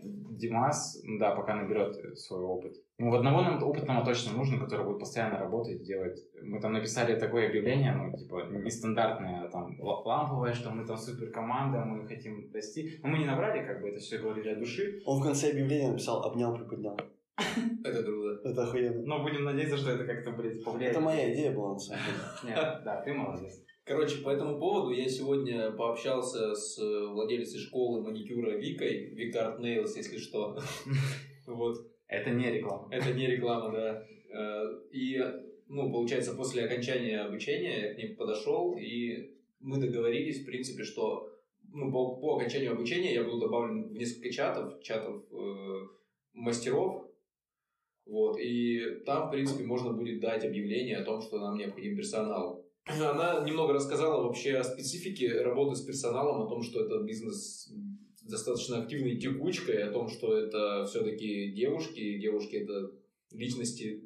Димас, да, пока наберет свой опыт. Ну, в одного нам опытного точно нужно, который будет постоянно работать, делать. Мы там написали такое объявление, ну, типа, нестандартное, а там, ла- ламповое, что мы там супер команда, мы хотим расти. Но мы не набрали, как бы, это все говорили от души. Он в конце объявления написал «обнял, приподнял». Это круто. Это охуенно. Но будем надеяться, что это как-то, блядь, повлияет. Это моя идея была, на самом деле. Нет, да, ты молодец. Короче, по этому поводу я сегодня пообщался с э, владелицей школы маникюра Викой, Вика Nails, если что. Вот. Это не реклама. Это не реклама, да. Э, И, ну, получается, после окончания обучения я к ним подошел, и мы договорились, в принципе, что ну, по, по окончанию обучения я буду добавлен в несколько чатов, чатов э, мастеров, вот, и там, в принципе, можно будет дать объявление о том, что нам необходим персонал. Она немного рассказала вообще о специфике работы с персоналом, о том, что это бизнес достаточно активной текучкой, о том, что это все-таки девушки, девушки это личности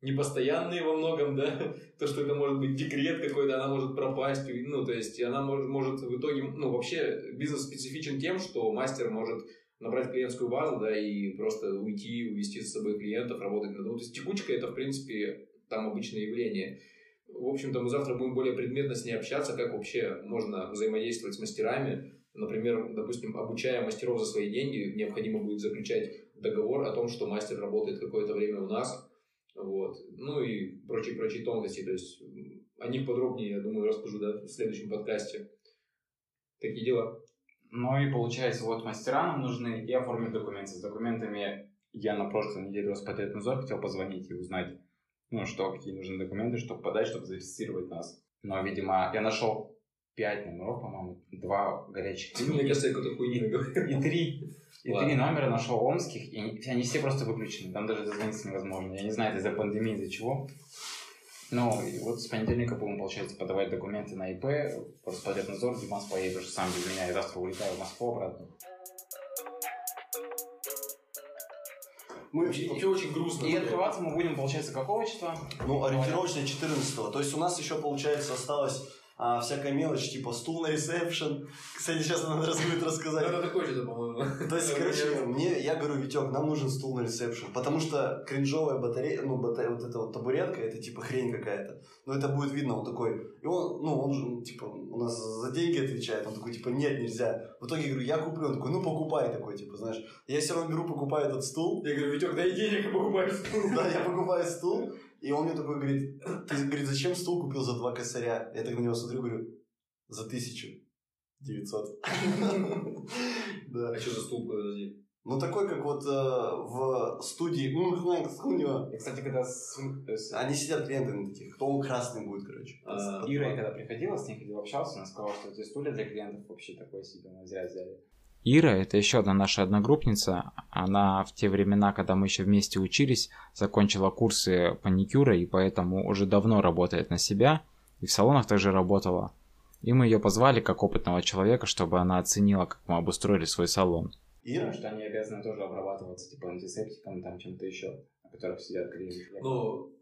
непостоянные во многом, да, то, что это может быть декрет какой-то, она может пропасть, ну, то есть, она может, может в итоге, ну, вообще, бизнес специфичен тем, что мастер может набрать клиентскую базу, да, и просто уйти, увести с собой клиентов, работать над... Ну, то есть, текучка это, в принципе, там обычное явление. В общем-то, мы завтра будем более предметно с ней общаться, как вообще можно взаимодействовать с мастерами. Например, допустим, обучая мастеров за свои деньги, необходимо будет заключать договор о том, что мастер работает какое-то время у нас. Вот. Ну и прочие-прочие тонкости. То есть о них подробнее, я думаю, расскажу да, в следующем подкасте. Такие дела. Ну и получается, вот мастера нам нужны и оформить документы. С документами я на прошлой неделе Роспотребнадзор хотел позвонить и узнать, ну что, какие нужны документы, чтобы подать, чтобы зарегистрировать нас. Но, видимо, я нашел пять номеров, по-моему, два горячих Мне линии кажется, я какую-то хуйню говорю. и три. И Ладно. три номера нашел омских, и они- все просто выключены. Там даже дозвониться невозможно. Я не знаю, это из-за пандемии, из-за чего. Ну, и вот с понедельника будем, получается, подавать документы на ИП, в Роспотребнадзор, Димас поедет уже сам без меня, я завтра улетаю в Москву обратно. Мы, Вообще, вообще очень грустно. И открываться мы будем, получается, какого числа? ну, ориентировочно 14 То есть у нас еще, получается, осталось а, всякая мелочь, типа стул на ресепшн. Кстати, сейчас надо раз будет рассказать. Это такое что-то, по-моему. То есть, короче, мне, я говорю, Витек, нам нужен стул на ресепшн, потому что кринжовая батарея, ну, бата- вот эта вот табуретка, это типа хрень какая-то. Но это будет видно, он такой, и он, ну, он же, ну, типа, у нас за деньги отвечает, он такой, типа, нет, нельзя. В итоге я говорю, я куплю, он такой, ну, покупай такой, типа, знаешь. Я все равно беру, покупаю этот стул, Я говорю, Витек, дай денег и покупай стул. да, я покупаю стул, и он мне такой говорит, ты, говорит, зачем стул купил за два косаря? Я так на него смотрю, говорю, за тысячу девятьсот. Да. А что за стул, подожди? Ну, такой, как вот э, в студии, ну, не знаю, как у него. Я, кстати, когда с, Они сидят клиенты на таких, кто он красный будет, короче. А, Ирой, когда приходила, с ней ходил, общался, она сказала, что эти стулья для клиентов вообще такое себе, мы зря взяли. Ира – это еще одна наша одногруппница. Она в те времена, когда мы еще вместе учились, закончила курсы маникюра и поэтому уже давно работает на себя. И в салонах также работала. И мы ее позвали как опытного человека, чтобы она оценила, как мы обустроили свой салон. Ира? Что они обязаны тоже обрабатываться, типа, антисептиком, там, чем-то еще, на которых сидят клиенты. Ну,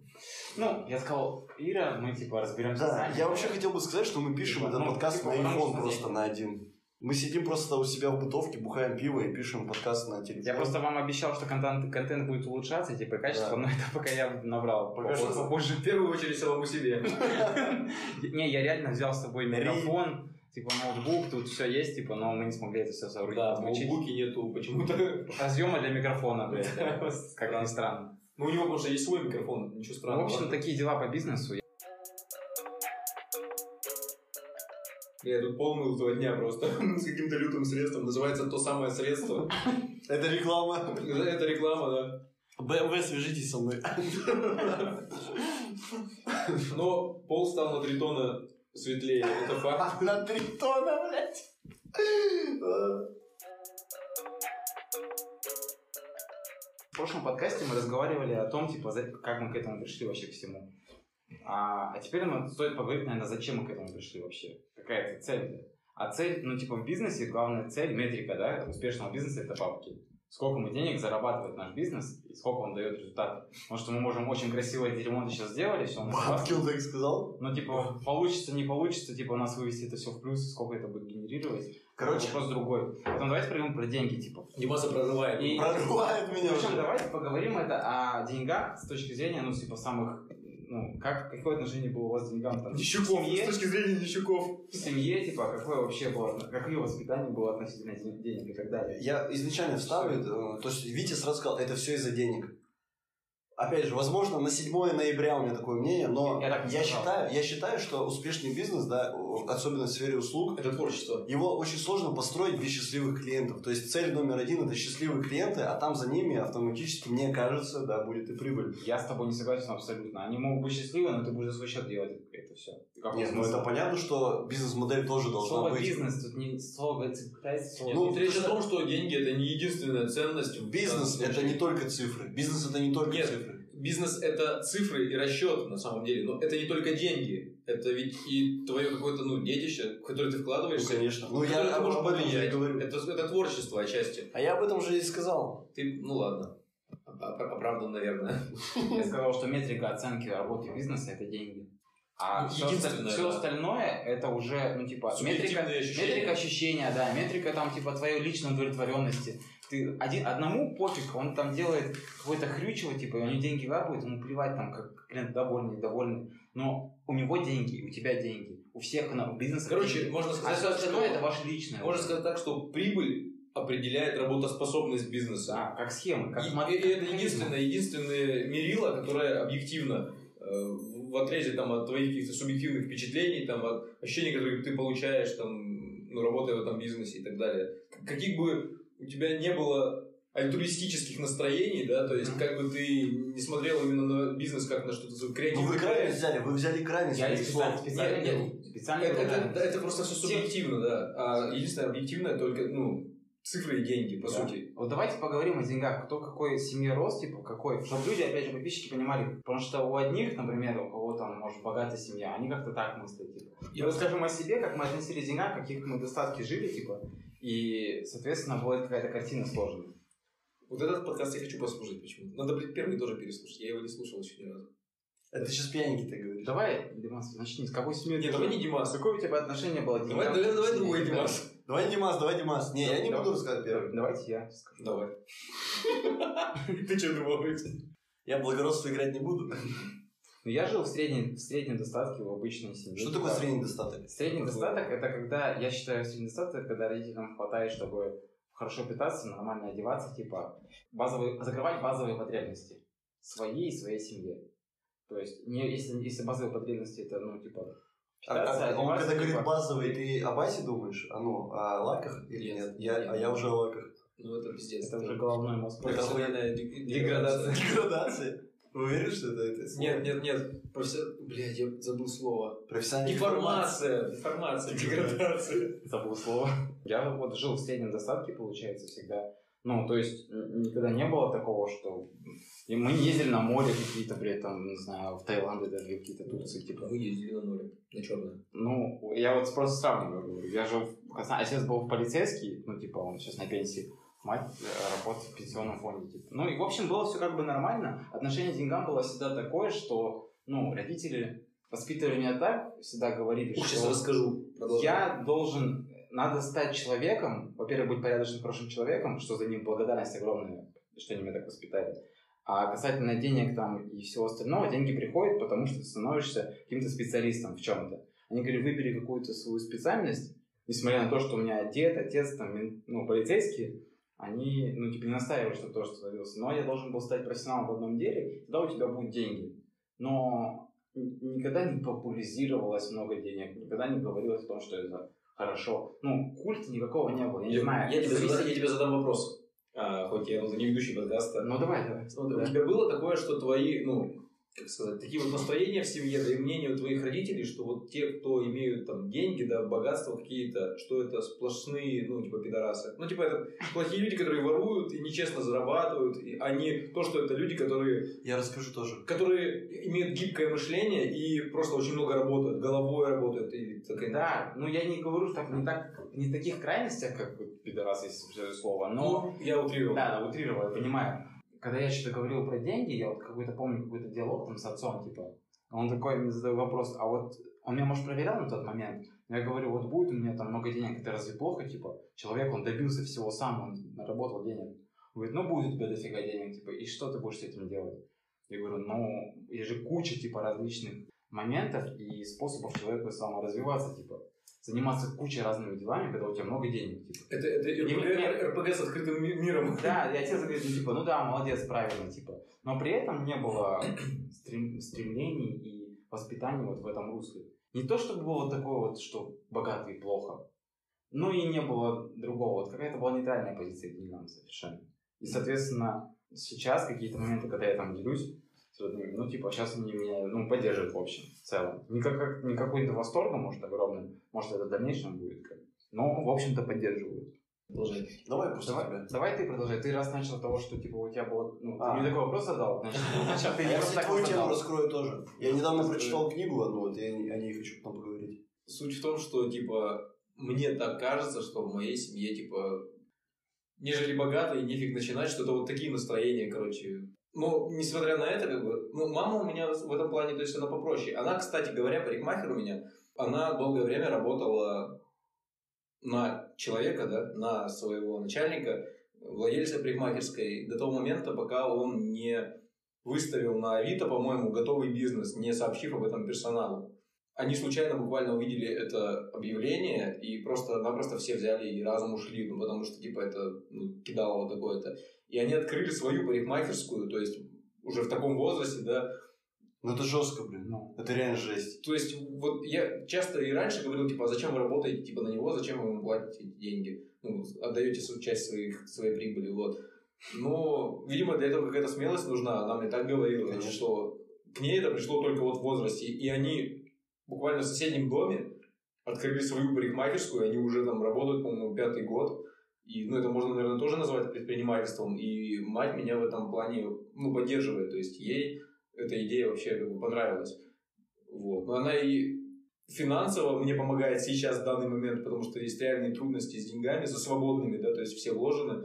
Ну, я сказал, Ира, мы типа разберемся Да, сами. я вообще хотел бы сказать, что мы пишем Типа, этот ну, подкаст типа, на iPhone просто на один. Мы сидим просто у себя в бытовке, бухаем пиво и пишем подкаст на телефон. Я просто вам обещал, что контент, контент будет улучшаться, типа, качество, Да. но это пока я набрал. Пока Попозже- что- попозже. в первую очередь самому себе. Не, я реально взял с собой микрофон, типа, ноутбук, тут все есть, типа, но мы не смогли это все соорудить, Да, в ноутбуке нету почему-то. Разъема для микрофона, блядь, как ни странно. Ну, у него, потому что есть свой микрофон, ничего Ну, в странного. общем, такие дела по бизнесу. Я тут пол мыл два дня просто с каким-то лютым средством. Называется то самое средство. Это реклама. Это реклама, да. БМВ, свяжитесь со мной. Но пол стал на три тона светлее. Это факт. На три тона, блядь. В прошлом подкасте мы разговаривали о том, типа, как мы к этому пришли вообще к всему. А, а теперь нам стоит поговорить, наверное, зачем мы к этому пришли вообще. Какая это цель? А цель, ну, типа, в бизнесе главная цель, метрика, да, успешного бизнеса – это бабки. Сколько мы денег зарабатывает наш бизнес и сколько он дает результат. Потому что мы можем очень красивое ремонт сейчас сделали, все у нас Бабки он так сказал? Ну, типа, получится, не получится, типа, у нас вывести это все в плюс, сколько это будет генерировать. Короче, вопрос другой. Потом давайте поговорим про деньги, типа. Димаса прорывает. И- прорывает меня Причем уже. давайте поговорим это о деньгах с точки зрения, ну, типа, самых, ну, как, какое отношение было у вас к деньгам там? Нищуков, семье, с точки зрения нищуков. в семье, типа, какое вообще было, какое воспитание было относительно ден- денег и так далее. Я изначально вставлю, э, то есть Витя сразу сказал, это все из-за денег. Опять же, возможно, на 7 ноября у меня такое мнение, но Я я, считаю, я считаю, что успешный бизнес, да, особенно в сфере услуг, Это творчество. его очень сложно построить без счастливых клиентов. То есть цель номер один – это счастливые клиенты, а там за ними автоматически, мне кажется, да, будет и прибыль. Я с тобой не согласен абсолютно. Они могут быть счастливы, но ты будешь за свой счет делать это все. Нет, ну это понятно, что бизнес-модель тоже должна Слово быть. бизнес, тут не слово цепляется слово. Ну, Тут речь о том, что деньги это не единственная ценность. Бизнес – это не только цифры. Бизнес – это не только Нет. цифры. Бизнес это цифры и расчет на самом деле, но это не только деньги, это ведь и твое какое-то ну детище, в которое ты Ну, вкладываешься. конечно. Ну, которое я ты об, можешь об этом же и говорю. Это, это творчество отчасти. А я об этом же и сказал. Ты, ну ладно, Оп- оправдан, наверное. Я сказал, что метрика оценки работы бизнеса это деньги. А Ну, все, остальное это уже, ну, типа, метрика, ощущения. метрика ощущения, да, метрика там, типа, твоей личной удовлетворенности. Ты один, одному пофиг, он там делает какое-то хрючево, типа, и у него деньги капают, ему плевать, там, как клиент довольный, недовольный. Но у него деньги, у тебя деньги, у всех на у бизнеса Короче, деньги. можно а сказать, все так, остальное что- это ваше личное. Можно сказать так, что прибыль определяет работоспособность бизнеса. Да, как схема, как И, мо- и это единственное, единственное мерило, которое объективно э, в отрезе там, от твоих каких-то субъективных впечатлений, там, от ощущений, которые ты получаешь, там, ну, работая в этом бизнесе и так далее. Каких бы у тебя не было альтруистических настроений, да, то есть как бы ты не смотрел именно на бизнес как на что-то свое Ну, креативное. вы крайность взяли, вы взяли крайность. Я специально, специально, Нет, специально это, это, это просто все субъективно, да. А единственное объективное только, ну, цифры и деньги, по Да. сути. Вот давайте поговорим о деньгах. Кто какой семье рос, типа какой. Чтобы люди, опять же, подписчики понимали. Потому что у одних, например, у кого там, может, богатая семья, они как-то так мыслят, типа. Я И расскажем о себе, как мы относились к деньгам, каких мы достатки жили, типа. И, соответственно, будет какая-то картина сложная. Вот этот подкаст я хочу послушать почему-то. Надо, блин, первый тоже переслушать. Я его не слушал еще ни разу. Это сейчас пьяненький ты говоришь. Давай, Димас, начни. С какой семьей Нет, ты давай не Димас. Какое у тебя отношение было Давай, давай, давай другой? Димас. Давай, Димас, давай, Димас. Не, я не Давай. буду рассказывать первый. Давайте я скажу. Давай. Ты что думаешь? Я благородство играть не буду. Ну, я жил в среднем, в среднем достатке в обычной семье. Что такое средний достаток? Средний достаток это когда, я считаю, средний достаток когда родителям хватает, чтобы хорошо питаться, нормально одеваться, типа базовые, закрывать базовые потребности своей и своей семье. То есть, не, если, если базовые потребности это, ну, типа, А, питаться, а он одеваться, когда говорит типа, базовый, ты о базе думаешь? А ну, о лаках или Нет, нет? Я, нет. а я уже о лаках. Ну, это пиздец. это уже головной мозг. профессиональная ди- деградация. Деградация. Вы уверены, что это, это слово? Нет, нет, нет. Професси- Блядь, я забыл слово. Профессиональная Деформация. Деформация. Деградация. Забыл слово. Я вот жил в среднем достатке, получается, всегда. Ну, то есть, никогда не было такого, что... И мы не ездили на море какие-то, при этом, не знаю, в Таиланде даже, какие-то Турции, типа. Мы ездили на море. На черное. Ну, я вот просто сравниваю. Я жил в Краснодаре, отец был в полицейский, ну, типа, он сейчас на пенсии. Мать э, работает в пенсионном фонде, типа. Ну, и, в общем, было все как бы нормально. Отношение к деньгам было всегда такое, что, ну, родители воспитывали меня так, всегда говорили, Сейчас что расскажу. Продолжай. я должен, надо стать человеком, во-первых, быть порядочным, хорошим человеком, что за ним благодарность огромная, что они меня так воспитали. А касательно денег там и всего остального, деньги приходят, потому что ты становишься каким-то специалистом в чем-то. Они говорят, выбери какую-то свою специальность, несмотря на то, что у меня дед, отец, там, ну, полицейские, они, ну, типа, не настаивали, что тоже становился. Но я должен был стать профессионалом в одном деле, тогда у тебя будут деньги. Но никогда не популяризировалось много денег, никогда не говорилось о том, что это хорошо. Ну, культа никакого не было, я не знаю. Я тебе, Зависит- задам, я тебе задам вопрос. А, хоть я ну, не ведущий подкаста. Ну, давай, давай. Вот Да. У тебя было такое, что твои, ну, как сказать, такие вот настроения в семье, да и мнение у твоих родителей, что вот те, кто имеют там деньги, да, богатство какие-то, что это сплошные, ну, типа, пидорасы. Ну, типа, это плохие люди, которые воруют и нечестно зарабатывают, и, не то, что это люди, которые, Я расскажу тоже. которые имеют гибкое мышление и просто очень много работают, головой работают. И так и Да, ну я не говорю так, не так, не в таких крайностях, как вот пидорас, если слово, но Ну, я утрировал. Да, да, утрировал, я понимаю. Когда я что-то говорил про деньги, я вот какой-то помню какой-то диалог там с отцом, типа, он такой мне задает вопрос, а вот он меня, может, проверял на тот момент, я говорю, вот будет у меня там много денег, это разве плохо, типа, человек, он добился всего сам, он наработал денег. Он говорит, ну будет у тебя дофига денег, типа, и что ты будешь с этим делать? Я говорю, ну, есть же куча, типа, различных моментов и способов человеку саморазвиваться, типа, заниматься кучей разными делами, когда у тебя много денег, типа. Это, это И РПГ, РПГ с открытым ми- миром. Да, и отец говорит, ну, типа, ну да, молодец, правильно, типа. Но при этом не было стрем- стремлений и воспитания вот в этом русле. Не то, чтобы было такое вот, что богатый плохо, но и не было другого. Вот какая-то была нейтральная позиция к деньгам совершенно. И, соответственно, сейчас какие-то моменты, когда я там делюсь ну, типа, сейчас они меня, ну, поддерживают в общем, в целом. Не, как, не какой-то восторгом, может, огромным, может, это в дальнейшем будет, как- но, в общем-то, поддерживают. Продолжай. Давай после Давай, тебя. давай ты продолжай. Ты раз начал того, что типа у тебя было. Ну, А. ты мне такой вопрос задал, значит, ты не я, просто кстати, твою тему раскрою тоже. Я недавно прочитал книгу одну, вот я не- о ней хочу потом поговорить. Суть в том, что, типа, мне так кажется, что в моей семье, типа, нежели богатые, нефиг начинать, что это вот такие настроения, короче. Но, несмотря на это, как бы, ну, мама у меня в этом плане, то есть она попроще. Она, кстати говоря, парикмахер у меня, она долгое время работала на человека, да, на своего начальника, владельца парикмахерской, до того момента, пока он не выставил на Авито, по-моему, готовый бизнес, не сообщив об этом персоналу они случайно буквально увидели это объявление, и просто-напросто все взяли и разом ушли, ну, потому что, типа, это ну, кидало какое-то. И они открыли свою парикмахерскую, то есть уже в таком возрасте, да. Ну это жестко, блин. Ну, Это реально жесть. То есть вот я часто и раньше говорил, типа, а зачем вы работаете, типа, на него, зачем вы ему платите эти деньги, ну, отдаете свою часть своих, своей прибыли, вот. Но, видимо, для этого какая-то смелость нужна, она мне так говорила, Конечно. что к ней это пришло только вот в возрасте, и они буквально в соседнем доме открыли свою парикмахерскую, они уже там работают, по-моему, пятый год. И, ну, это можно, наверное, тоже назвать предпринимательством. И мать меня в этом плане, ну, поддерживает. То есть ей эта идея вообще как бы понравилась. Вот. Но она и финансово мне помогает сейчас в данный момент, потому что есть реальные трудности с деньгами, со свободными, да, то есть все вложены.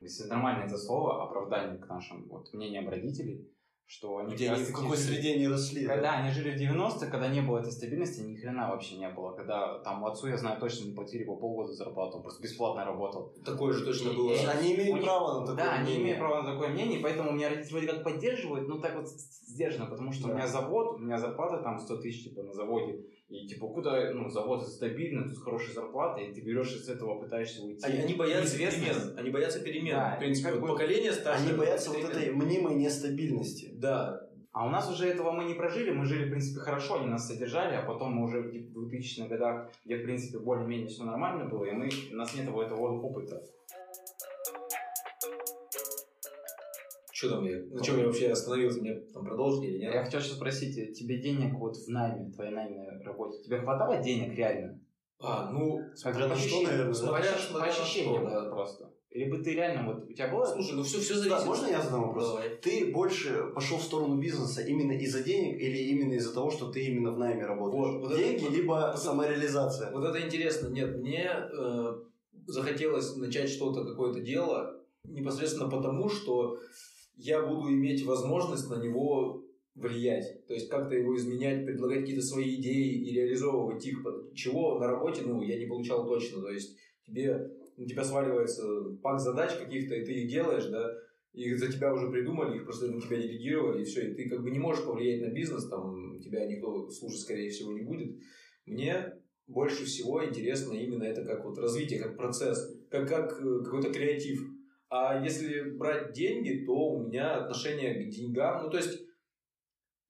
если нормально это слово, оправдание к нашим вот, мнениям родителей, что они Где они, в какой жили- среде они росли. да? Когда они жили в 90-х, когда не было этой стабильности, ни хрена вообще не было. Когда там отцу, я знаю, точно не платили по полгода зарплату, он просто бесплатно работал. Такое же точно И- было. и- Они У имеют них- право на такое Да, они мнение. имеют право на такое мнение, поэтому меня родители вроде как поддерживают, но так вот сдержанно, потому что у Да. меня завод, у меня зарплата там 100 тысяч типа на заводе, и типа куда, ну, завод стабильный, тут с хорошей зарплатой, и ты берешь из этого, пытаешься уйти. Они, они боятся перемен. Они боятся перемен. Да, в принципе, вот бы- поколение старшее. Они боятся вот этой мнимой нестабильности. Да. А у нас уже этого мы не прожили, мы жили, в принципе, хорошо, они нас содержали, а потом мы уже в 2000-х годах, где, в принципе, более-менее все нормально было, и мы, у нас нет этого опыта. Что там я? На чем я вообще остановился? Мне там продолжить или нет? Я хотел сейчас спросить, э, тебе денег вот в найме, твоей найме работе, тебе хватало денег реально? А, ну, Смотря на что, наверное. Смотря- по ощущениям да. просто. Или бы ты реально, вот у тебя было... слушай, ну все, все Да, зависит. можно я задам вопрос? Давай. Ты больше пошел в сторону бизнеса именно из-за денег или именно из-за того, что ты именно в найме работаешь? Вот, вот это- Деньги, вот- либо вот- самореализация? Вот это интересно. Нет, мне э, захотелось начать что-то, какое-то дело, непосредственно потому, что я буду иметь возможность на него влиять. То есть как-то его изменять, предлагать какие-то свои идеи и реализовывать их. Чего на работе, ну, я не получал точно. То есть тебе, на тебя сваливается пак задач каких-то, и ты их делаешь, да, и за тебя уже придумали, их просто на тебя делегировали, и все, и ты как бы не можешь повлиять на бизнес, там тебя никто слушать, скорее всего, не будет. Мне больше всего интересно именно это как вот развитие, как процесс, как, как э, какой-то креатив. А если брать деньги, то у меня отношение к деньгам, ну то есть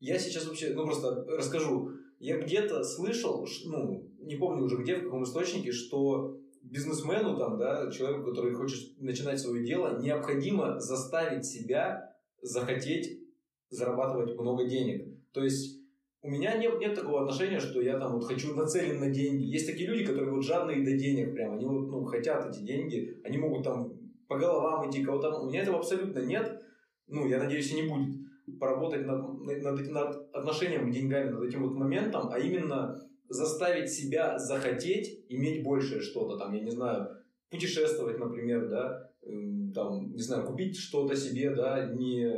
я сейчас вообще, ну просто расскажу. Я где-то слышал, ну, не помню уже где, в каком источнике, что бизнесмену, там, да, человеку, который хочет начинать свое дело, необходимо заставить себя захотеть зарабатывать много денег. То есть у меня нет, нет такого отношения, что я там вот хочу нацелен на деньги. Есть такие люди, которые вот жадные до денег прям, они вот, ну, хотят эти деньги, они могут там по головам идти, кого-то... У меня этого абсолютно нет, ну, я надеюсь, и не будет. Поработать над, над, над отношением к деньгам, над этим вот моментом, а именно заставить себя захотеть иметь большее что-то, там, я не знаю, путешествовать, например, да, эм, там, не знаю, купить что-то себе, да, не,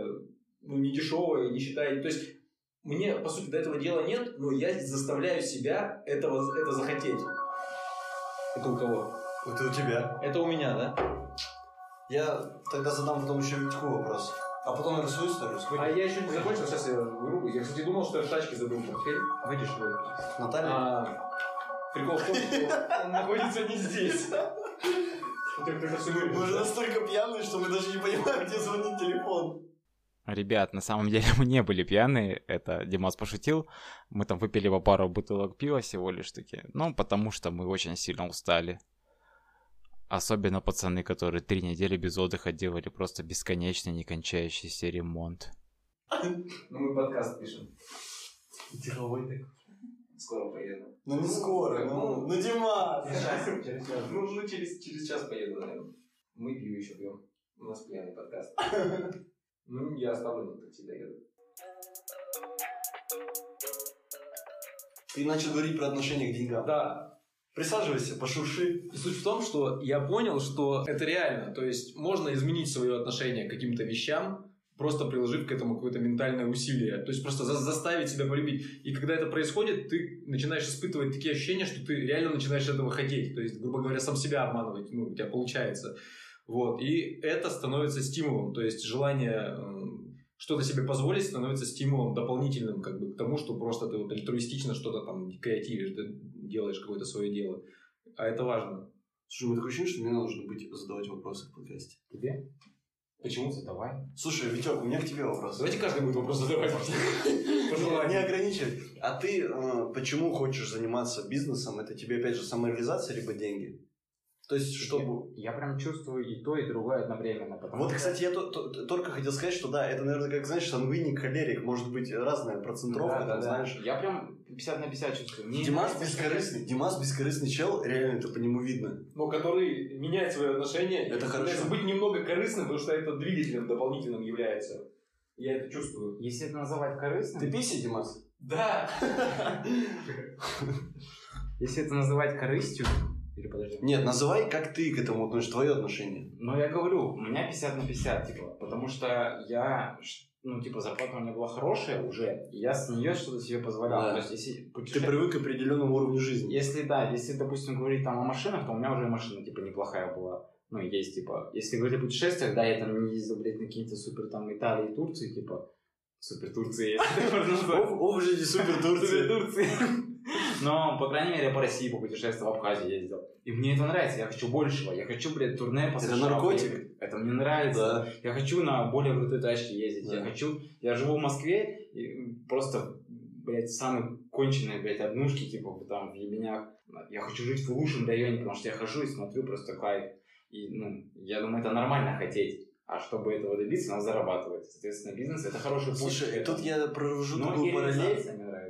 ну, не дешевое, не считая, то есть мне, по сути, до этого дела нет, но я заставляю себя этого, это захотеть. Это у кого? Это у тебя. Это у меня, да? Я тогда задам потом еще Витьку вопрос. А потом я свою историю. Сколько? А я еще не закончил, сейчас я вырубу. Я, кстати, думал, что я в тачке забыл портфель. Выйдешь вы. Наталья? А, прикол в том, что он находится не здесь. Мы уже настолько пьяные, что мы даже не понимаем, где звонит телефон. Ребят, на самом деле мы не были пьяные, это Димас пошутил. Мы там выпили по пару бутылок пива всего лишь таки. Ну, потому что мы очень сильно устали. Особенно пацаны, которые три недели без отдыха делали просто бесконечный, некончающийся ремонт. Ну, мы подкаст пишем. Деловой так. Скоро поеду. Ну не скоро, ну, ну Димас. Через час, через час. Ну, ну, через, через час поеду, наверное. Мы пиво еще пьем. У нас пьяный подкаст. Ну, я оставлю на такси доеду. Ты начал говорить про отношение к деньгам. Да, Присаживайся, пошурши. Суть в том, что я понял, что это реально. То есть можно изменить свое отношение к каким-то вещам, просто приложив к этому какое-то ментальное усилие. То есть просто за- заставить себя полюбить. И когда это происходит, ты начинаешь испытывать такие ощущения, что ты реально начинаешь этого хотеть. То есть, грубо говоря, сам себя обманывать. Ну, у тебя получается. Вот. И это становится стимулом. То есть желание эм, что-то себе позволить становится стимулом дополнительным как бы, к тому, что просто ты вот альтруистично что-то там креативишь, делаешь какое-то свое дело. А это важно. Слушай, у меня такое ощущение, что мне нужно быть задавать вопросы в подкасте. Тебе? Почему задавай? Слушай, Витек, у меня к тебе вопрос. Давайте каждый будет вопрос задавать. Не, ограничивай. А ты э, почему хочешь заниматься бизнесом? Это тебе опять же самореализация либо деньги? То есть, чтобы... Я прям чувствую и то, и другое одновременно. Вот, что- кстати, я то- то- только хотел сказать, что да, это, наверное, как, знаешь, сангвиник, холерик, может быть разная процентровка, Да, да, там, да. знаешь. Я прям 50 на 50 чувствую. Мне Димас что бескорыстный, Димас бескорыстный чел, реально это по нему видно. Но который меняет свои отношения. Это и хорошо. быть немного корыстным, потому что это двигателем дополнительным является. Я это чувствую. Если это называть корыстным... Ты писи, Димас? Да. Если это называть корыстью... Или подожди. Нет, называй, как ты к этому относишься, твое отношение. Ну, я говорю, у меня 50 на 50, типа, потому что я, ну, типа, зарплата у меня была хорошая уже, и я с нее что-то себе позволял. Да. То есть, если Ты путеше- привык к определенному уровню жизни. Если, да, если, допустим, говорить там о машинах, то у меня уже машина, типа, неплохая была. Ну, есть, типа, если говорить о путешествиях, да, я там не ездил, блядь, на какие-то супер, там, Италии, Турции, типа, супер Турции, назвать. О, в жизни супер Супер Турции. Но, по крайней мере, я по России попутешествовал, в Абхазии ездил. И мне это нравится, я хочу большего. Я хочу, блядь, турне по Это США наркотик? поехать. Это мне нравится. Да. Я хочу на более крутой тачке ездить. Да. Я хочу... Я живу в Москве, и просто, блядь, самые конченые, блядь, однушки, типа, там, в Ебенях. Я хочу жить в лучшем районе, потому что я хожу и смотрю просто кайф. И, ну, я думаю, это нормально хотеть. А чтобы этого добиться, надо зарабатывать. Соответственно, бизнес это хороший путь. Слушай, тут я провожу Но и параллель.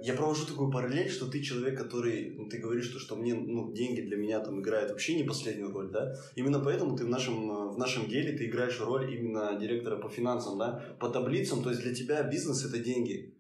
Я провожу такую параллель, что ты человек, который, ну, ты говоришь, что, что мне, ну, деньги для меня там играют вообще не последнюю роль, да? Именно поэтому ты в нашем, в нашем деле ты играешь роль именно директора по финансам, да? По таблицам, то есть для тебя бизнес это деньги.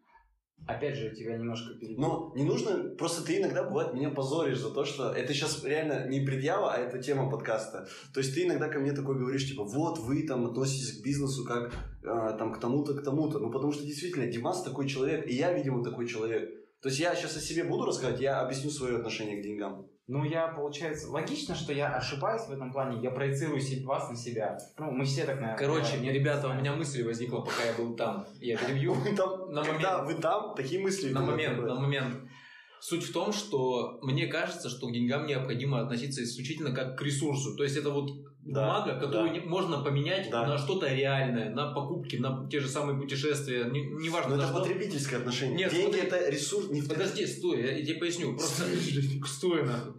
Опять же, тебя немножко перебил. Но не нужно, просто ты иногда, бывает, меня позоришь за то, что это сейчас реально не предъява, а это тема подкаста. То есть ты иногда ко мне такой говоришь, типа, вот вы там относитесь к бизнесу как э, там к тому-то, к тому-то. Ну, потому что действительно Димас такой человек, и я, видимо, такой человек. То есть я сейчас о себе буду рассказывать, я объясню свое отношение к деньгам. Ну, я, получается, логично, что я ошибаюсь в этом плане, я проецирую вас на себя. Ну, мы все так, наверное. Короче, бываем. ребята, у меня мысль возникла, пока я был там. Я перебью. Вы там, На когда момент. вы там, такие мысли. На момент, на момент. Суть в том, что мне кажется, что к деньгам необходимо относиться исключительно как к ресурсу. То есть это вот Да, бумага, которую да. не- можно поменять Да. на что-то реальное, на покупки, на те же самые путешествия, не- неважно Но на это что. потребительское отношение. Нет, Деньги смотри. это ресурс не Подожди, стой, я, я тебе поясню. Просто стой нахуй.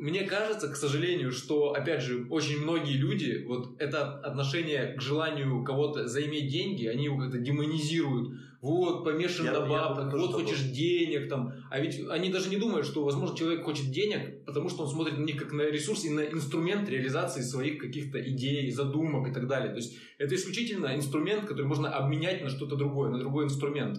Мне кажется, к сожалению, что, опять же, очень многие люди, вот это отношение к желанию кого-то заиметь деньги, они его как-то демонизируют. Вот, помешан Я- на бабках, вот такой. хочешь денег там. А ведь они даже не думают, что, возможно, человек хочет денег, потому что он смотрит на них как на ресурс и на инструмент реализации своих каких-то идей, задумок и так далее. То есть это исключительно инструмент, который можно обменять на что-то другое, на другой инструмент.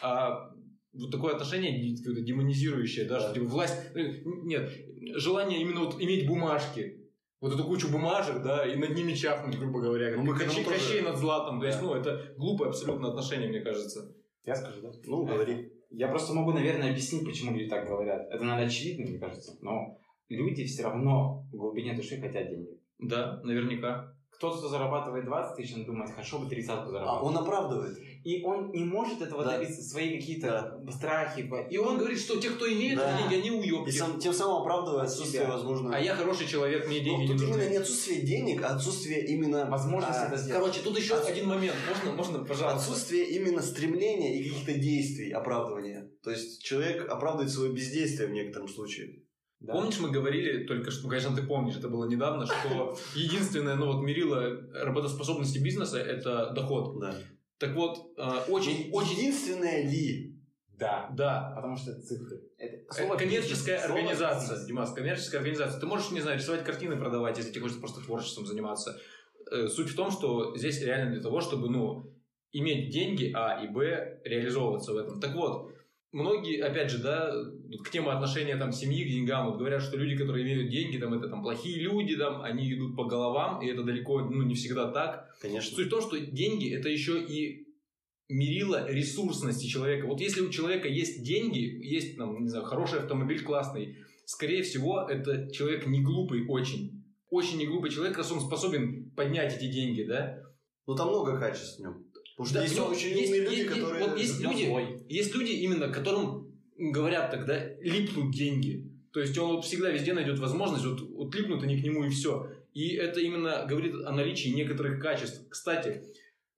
А вот такое отношение демонизирующее, да, Да. типа, власть... э, Нет, желание именно вот иметь бумажки. Вот эту кучу бумажек, да, и над ними чахнуть, грубо говоря. Ну, мы к Кощей, этому тоже- Кощей над златом. То есть, Да. ну, это глупое абсолютно отношение, мне кажется. Я скажу, да? Ну, говори. Я просто могу, наверное, объяснить, почему люди так говорят. Это, наверное, очевидно, мне кажется. Но люди все равно в глубине души хотят денег. Да, наверняка. Кто-то, кто зарабатывает 20 тысяч, он думает, хорошо бы 30 А зарабатывать. он оправдывает. И он не может этого Да. добиться, свои какие-то страхи. И он говорит, что те, кто имеет Да. деньги, они И уебки. сам- тем самым оправдывает отсутствие Себя. возможно. А я хороший человек, мне деньги Ну, не тут нужны. именно не отсутствие денег, а отсутствие именно... Возможность а, это сделать. Короче, тут еще Отсу- один момент. Можно, можно, пожалуйста? Отсутствие именно стремления и каких-то действий, оправдывания. То есть человек оправдывает свое бездействие в некотором случае. Да. Помнишь, мы говорили только что, ну, конечно, ты помнишь, это было недавно, что единственное, ну, вот, мерило работоспособности бизнеса – это доход. Да. Так вот, э, очень, очень, Единственное ли? Да. да, Потому что это цифры. Это Э, слово коммерческая бизнес, слово организация, бизнес. Димас, коммерческая организация. Ты можешь, не знаю, рисовать картины, продавать, если тебе хочется просто творчеством заниматься. Э, Суть в том, что здесь реально для того, чтобы, ну, иметь деньги, а и б, реализовываться в этом. Так вот, многие, опять же, да, к теме отношения там семьи к деньгам, вот говорят, что люди, которые имеют деньги, там, это там плохие люди, там, они идут по головам, и это далеко, ну, не всегда так. Конечно. Суть в том, что деньги это еще и мерило ресурсности человека. Вот если у человека есть деньги, есть, там, не знаю, хороший автомобиль классный, скорее всего, это человек не глупый очень. Очень не глупый человек, раз он способен поднять эти деньги, да? Ну там много качеств в нем. Потому что Да, есть ну, очень есть- умные люди, есть- которые... вот есть люди, свой. есть люди именно, которым говорят тогда липнут деньги. То есть он вот всегда везде найдет возможность, вот, вот липнут они к нему и все. И это именно говорит о наличии некоторых качеств. Кстати,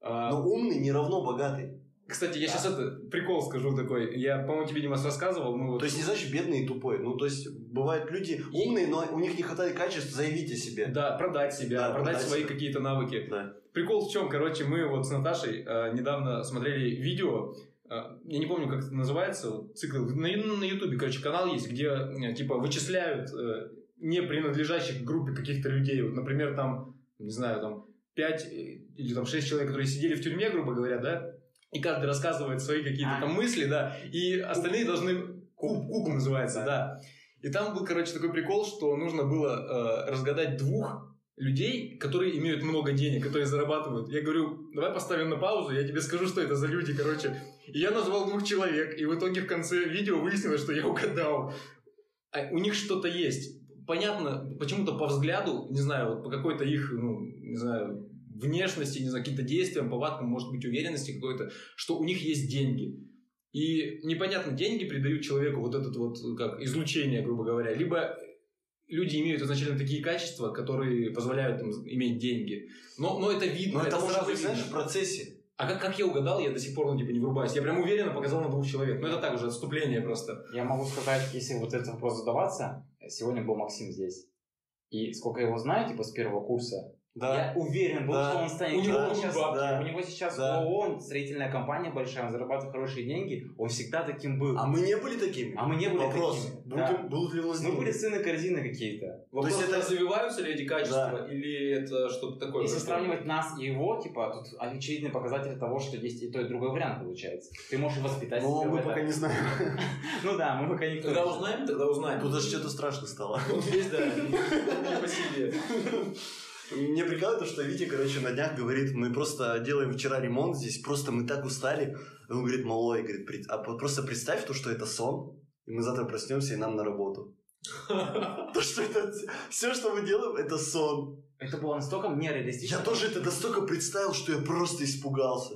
а, Но умный не равно богатый. Кстати, я Да. сейчас это прикол скажу такой. Я, по-моему, тебе Димас рассказывал. Мы вот... То есть не значит бедный и тупой. Ну, то есть бывают люди умные, но у них не хватает качеств заявить о себе. Да, продать себя, Да, продать, продать свои какие-то навыки. Да. Прикол в чем, короче, мы вот с Наташей э, недавно смотрели видео. э, я не помню, как это называется, вот цикл. На, на Ютубе, короче, канал есть, где э, типа вычисляют э, не принадлежащих группе каких-то людей. Вот, например, там, не знаю, там 5 или там 6 человек, которые сидели в тюрьме, грубо говоря, да, и каждый рассказывает свои какие-то А. там мысли, да, и остальные должны... Куб, куб называется, да. И там был, короче, такой прикол, что нужно было э, разгадать двух людей, которые имеют много денег, которые зарабатывают. Я говорю, давай поставим на паузу, я тебе скажу, что это за люди, короче. И я назвал двух человек, и в итоге в конце видео выяснилось, что я угадал. А у них что-то есть. Понятно, почему-то по взгляду, не знаю, вот по какой-то их, ну, не знаю, внешности, не знаю, каким-то действиям, повадкам, может быть, уверенности какой-то, что у них есть деньги. И непонятно, деньги придают человеку вот этот вот, как, излучение, грубо говоря. Либо люди имеют изначально такие качества, которые позволяют им иметь деньги. Но, но это видно, Но это, может сразу быть, видно. знаешь, в процессе. А как, как я угадал, я до сих пор ну, типа, не врубаюсь. Я прям уверенно показал на двух человек. Но это так уже отступление просто. Я могу сказать, если вот этот вопрос задаваться, сегодня был Максим здесь. И сколько я его знаю, типа, с первого курса, Да. я уверен был, Да. что он станет. У него будут сейчас. Да. у него сейчас Да. ООН, строительная компания большая, он зарабатывает хорошие деньги, он всегда таким был. А мы не были такими? А мы не были Вопрос. такими. Будут, Да. будут ли у нас Мы были сыны корзины какие-то. Вопрос, есть это- развиваются ли эти качества, или это что-то такое? Если просто? сравнивать нас и его, типа, тут очевидный показатель того, что есть и то, и другой вариант получается. Ты можешь воспитать Но в мы пока не знаем. Ну да, мы пока. Когда не знает. узнаем, тогда узнаем. Тут даже что-то страшно стало. Вот здесь, да, не по себе. Мне прикалывает то, что Витя, короче, на днях говорит, мы просто делаем вчера ремонт здесь, просто мы так устали. И он говорит, малой, говорит, «Пред- а просто представь то, что это сон, и мы завтра проснемся и нам на работу. То, что это все, что мы делаем, это сон. Это было настолько нереалистично. Я тоже это настолько представил, что я просто испугался.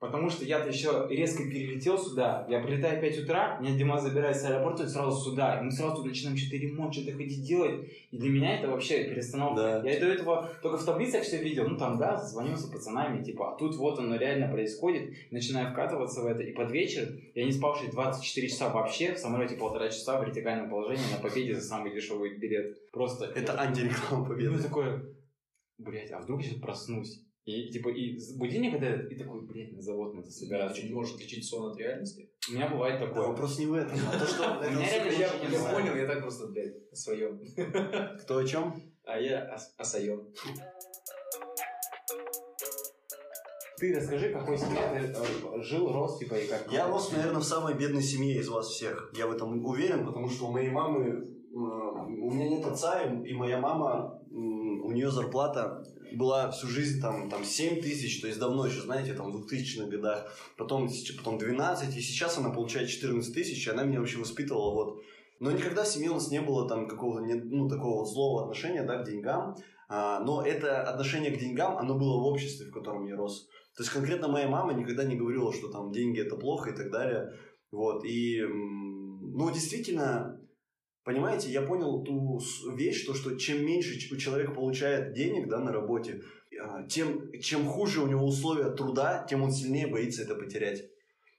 Потому что я-то еще резко перелетел сюда. Я прилетаю в 5 утра, меня Дима забирает с аэропорта и сразу сюда. И мы сразу тут начинаем что-то ремонт, что-то ходить делать. И для меня это вообще перестановка. Да. Я до этого только в таблицах все видел. Ну там, да, звонился пацанами, типа, а тут вот оно реально происходит. Начинаю вкатываться в это. И под вечер я не спавший 24 часа вообще. В самолете полтора часа в вертикальном положении на победе за самый дешевый билет. Просто. Это антиреклама И победы. я такой, блядь, а вдруг сейчас проснусь? И типа, и будильник этот, и такой, блядь, на завод надо Ты собираться. не можешь отличить сон от реальности? У меня бывает Да, такое. вопрос не в этом, а то, что У это меня реально супер- Я, понял, я так просто, блядь, о своем. Кто о чем? А я о, своем. Ты расскажи, какой семье ты э, жил, рос, типа, и как... Я рос, наверное, в самой бедной семье из вас всех. Я в этом уверен, потому что у моей мамы... У меня нет отца, и моя мама, у нее зарплата была всю жизнь там, там 7 тысяч, то есть давно еще, знаете, там в 2000-х годах, потом, сеч- потом 12, и сейчас она получает 14 тысяч, и она меня вообще воспитывала вот. Но никогда в семье у нас не было там какого-то, ну, такого вот злого отношения, да, к деньгам, А, но это отношение к деньгам, оно было в обществе, в котором я рос. То есть конкретно моя мама никогда не говорила, что там деньги это плохо и так далее. Вот. И, ну, действительно, понимаете, я понял ту вещь, то, что чем меньше ч- человек получает денег да, на работе, а, тем, чем хуже у него условия труда, тем он сильнее боится это потерять.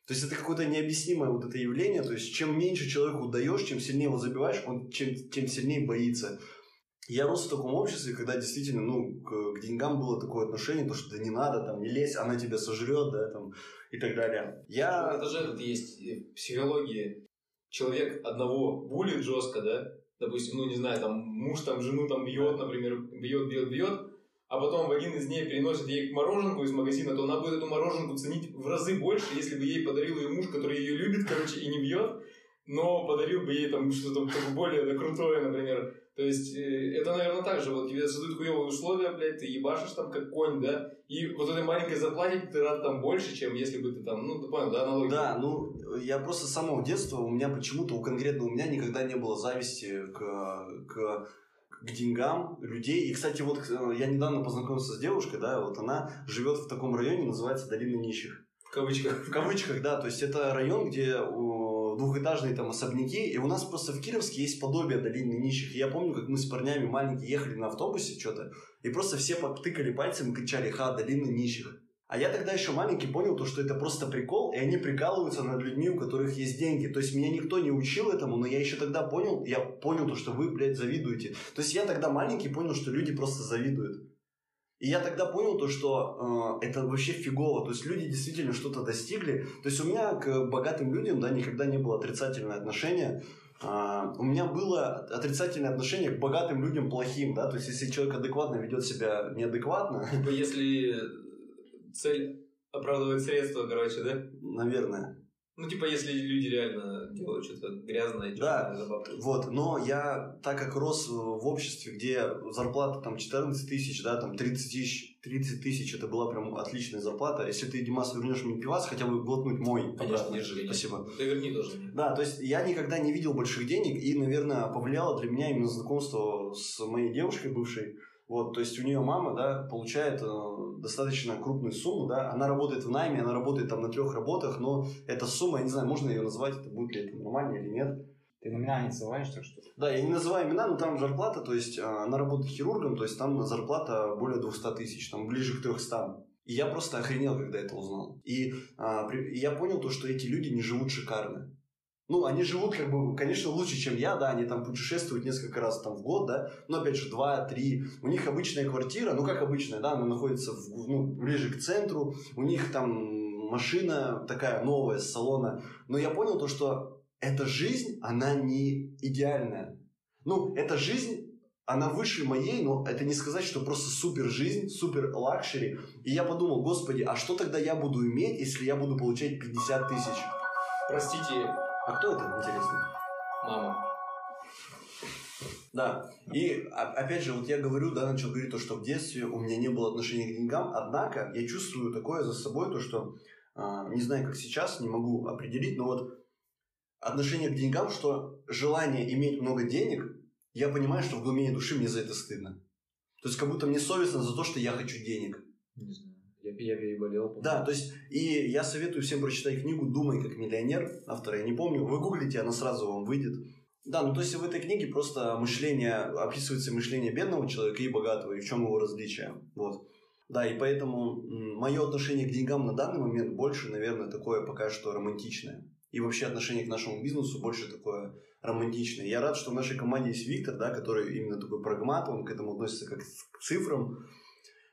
То есть это какое-то необъяснимое вот это явление. То есть чем меньше человеку даешь, чем сильнее его забиваешь, он чем, тем сильнее боится. Я рос в таком обществе, когда действительно, ну, к, к деньгам было такое отношение, то, что да не надо, там, не лезь, она тебя сожрет, да, там, и так далее. Я... Это же этот есть э, в психологии. Человек одного булит жестко, да? Допустим, ну не знаю, там муж там жену там бьет, например, бьет, бьет, бьет, а потом в один из дней переносит ей мороженку из магазина, то она будет эту мороженку ценить в разы больше, если бы ей подарил ее муж, который ее любит, короче, и не бьет, но подарил бы ей там что-то более да, крутое, например. То есть, э, это, наверное, так же. Вот тебе создают хуевые условия, блядь, ты ебашишь там как конь, да, и вот этой маленькой зарплате ты рад там больше, чем если бы ты там, ну, ты понял, да, аналогия? Да, ну, я просто с самого детства, у меня почему-то, у конкретно у меня никогда не было зависти к, к, к деньгам людей. И, кстати, вот э, я недавно познакомился с девушкой, да, вот она живет в таком районе, называется Долина нищих. В кавычках. В кавычках, да, то есть это район, где о, двухэтажные там особняки, и у нас просто в Кировске есть подобие долины нищих. И я помню, как мы с парнями маленькие ехали на автобусе что-то, и просто все потыкали пальцем и кричали «Ха, долина нищих». А я тогда еще маленький понял то, что это просто прикол, и они прикалываются над людьми, у которых есть деньги. То есть меня никто не учил этому, но я еще тогда понял, я понял то, что вы, блядь, завидуете. То есть я тогда маленький понял, что люди просто завидуют. И я тогда понял то, что э, это вообще фигово. То есть люди действительно что-то достигли. То есть у меня к богатым людям да, никогда не было отрицательное отношение. А, у меня было отрицательное отношение к богатым людям плохим. Да? То есть если человек адекватно ведет себя неадекватно, Типа, если цель оправдывает средства, короче, да? наверное. Ну, типа, если люди реально делают что-то грязное, Да. чёрное, забавное. Вот, но я, так как рос в обществе, где зарплата там 14 тысяч, да, там 30 тысяч, 30 тысяч, это была прям отличная зарплата. Если ты, Димас, вернешь мне пивас, хотя бы глотнуть мой. Конечно, обратно. держи. Спасибо. Ты верни тоже. Да, то есть я никогда не видел больших денег, и, наверное, повлияло для меня именно знакомство с моей девушкой бывшей. Вот, то есть у нее мама, да, получает э, достаточно крупную сумму, да, она работает в найме, она работает там на трех работах, но эта сумма, я не знаю, можно ее назвать, это будет ли это нормально или нет. Ты номинал не называешь, так что... Да, я не называю имена, но там зарплата, то есть а, она работает хирургом, то есть там зарплата более 200 тысяч, там ближе к 300. И я просто охренел, когда это узнал. И, а, при- и я понял то, что эти люди не живут шикарно. Ну, они живут, как бы, конечно, лучше, чем я, да, они там путешествуют несколько раз там в год, да, но, опять же, два-три. У них обычная квартира, ну, как обычная, да, она находится в- ну, ближе к центру, у них там машина такая новая с салона. Но я понял то, что эта жизнь, она не идеальная. Ну, эта жизнь, она выше моей, но это не сказать, что просто супер жизнь, супер luxury. И я подумал, господи, а что тогда я буду иметь, если я буду получать 50 тысяч? Простите, А кто это, интересно? мама. Да, и опять же, вот я говорю, да, начал говорить то, что в детстве у меня не было отношения к деньгам, однако я чувствую такое за собой, то, что, а, не знаю, как сейчас, не могу определить, но вот отношение к деньгам, что желание иметь много денег, я понимаю, что в глубине души мне за это стыдно. То есть, как будто мне совестно за то, что я хочу денег. Не знаю. Я, я переболел. по-моему. Да, то есть, и я советую всем прочитать книгу «Думай как миллионер», автора я не помню, вы гуглите, она сразу вам выйдет. Да, ну то есть в этой книге просто мышление, описывается мышление бедного человека и богатого, и в чем его различие. Вот. Да, и поэтому мое отношение к деньгам на данный момент больше, наверное, такое пока что романтичное. И вообще отношение к нашему бизнесу больше такое романтичное. Я рад, что в нашей команде есть Виктор, да, который именно такой прагмат, он к этому относится как к цифрам.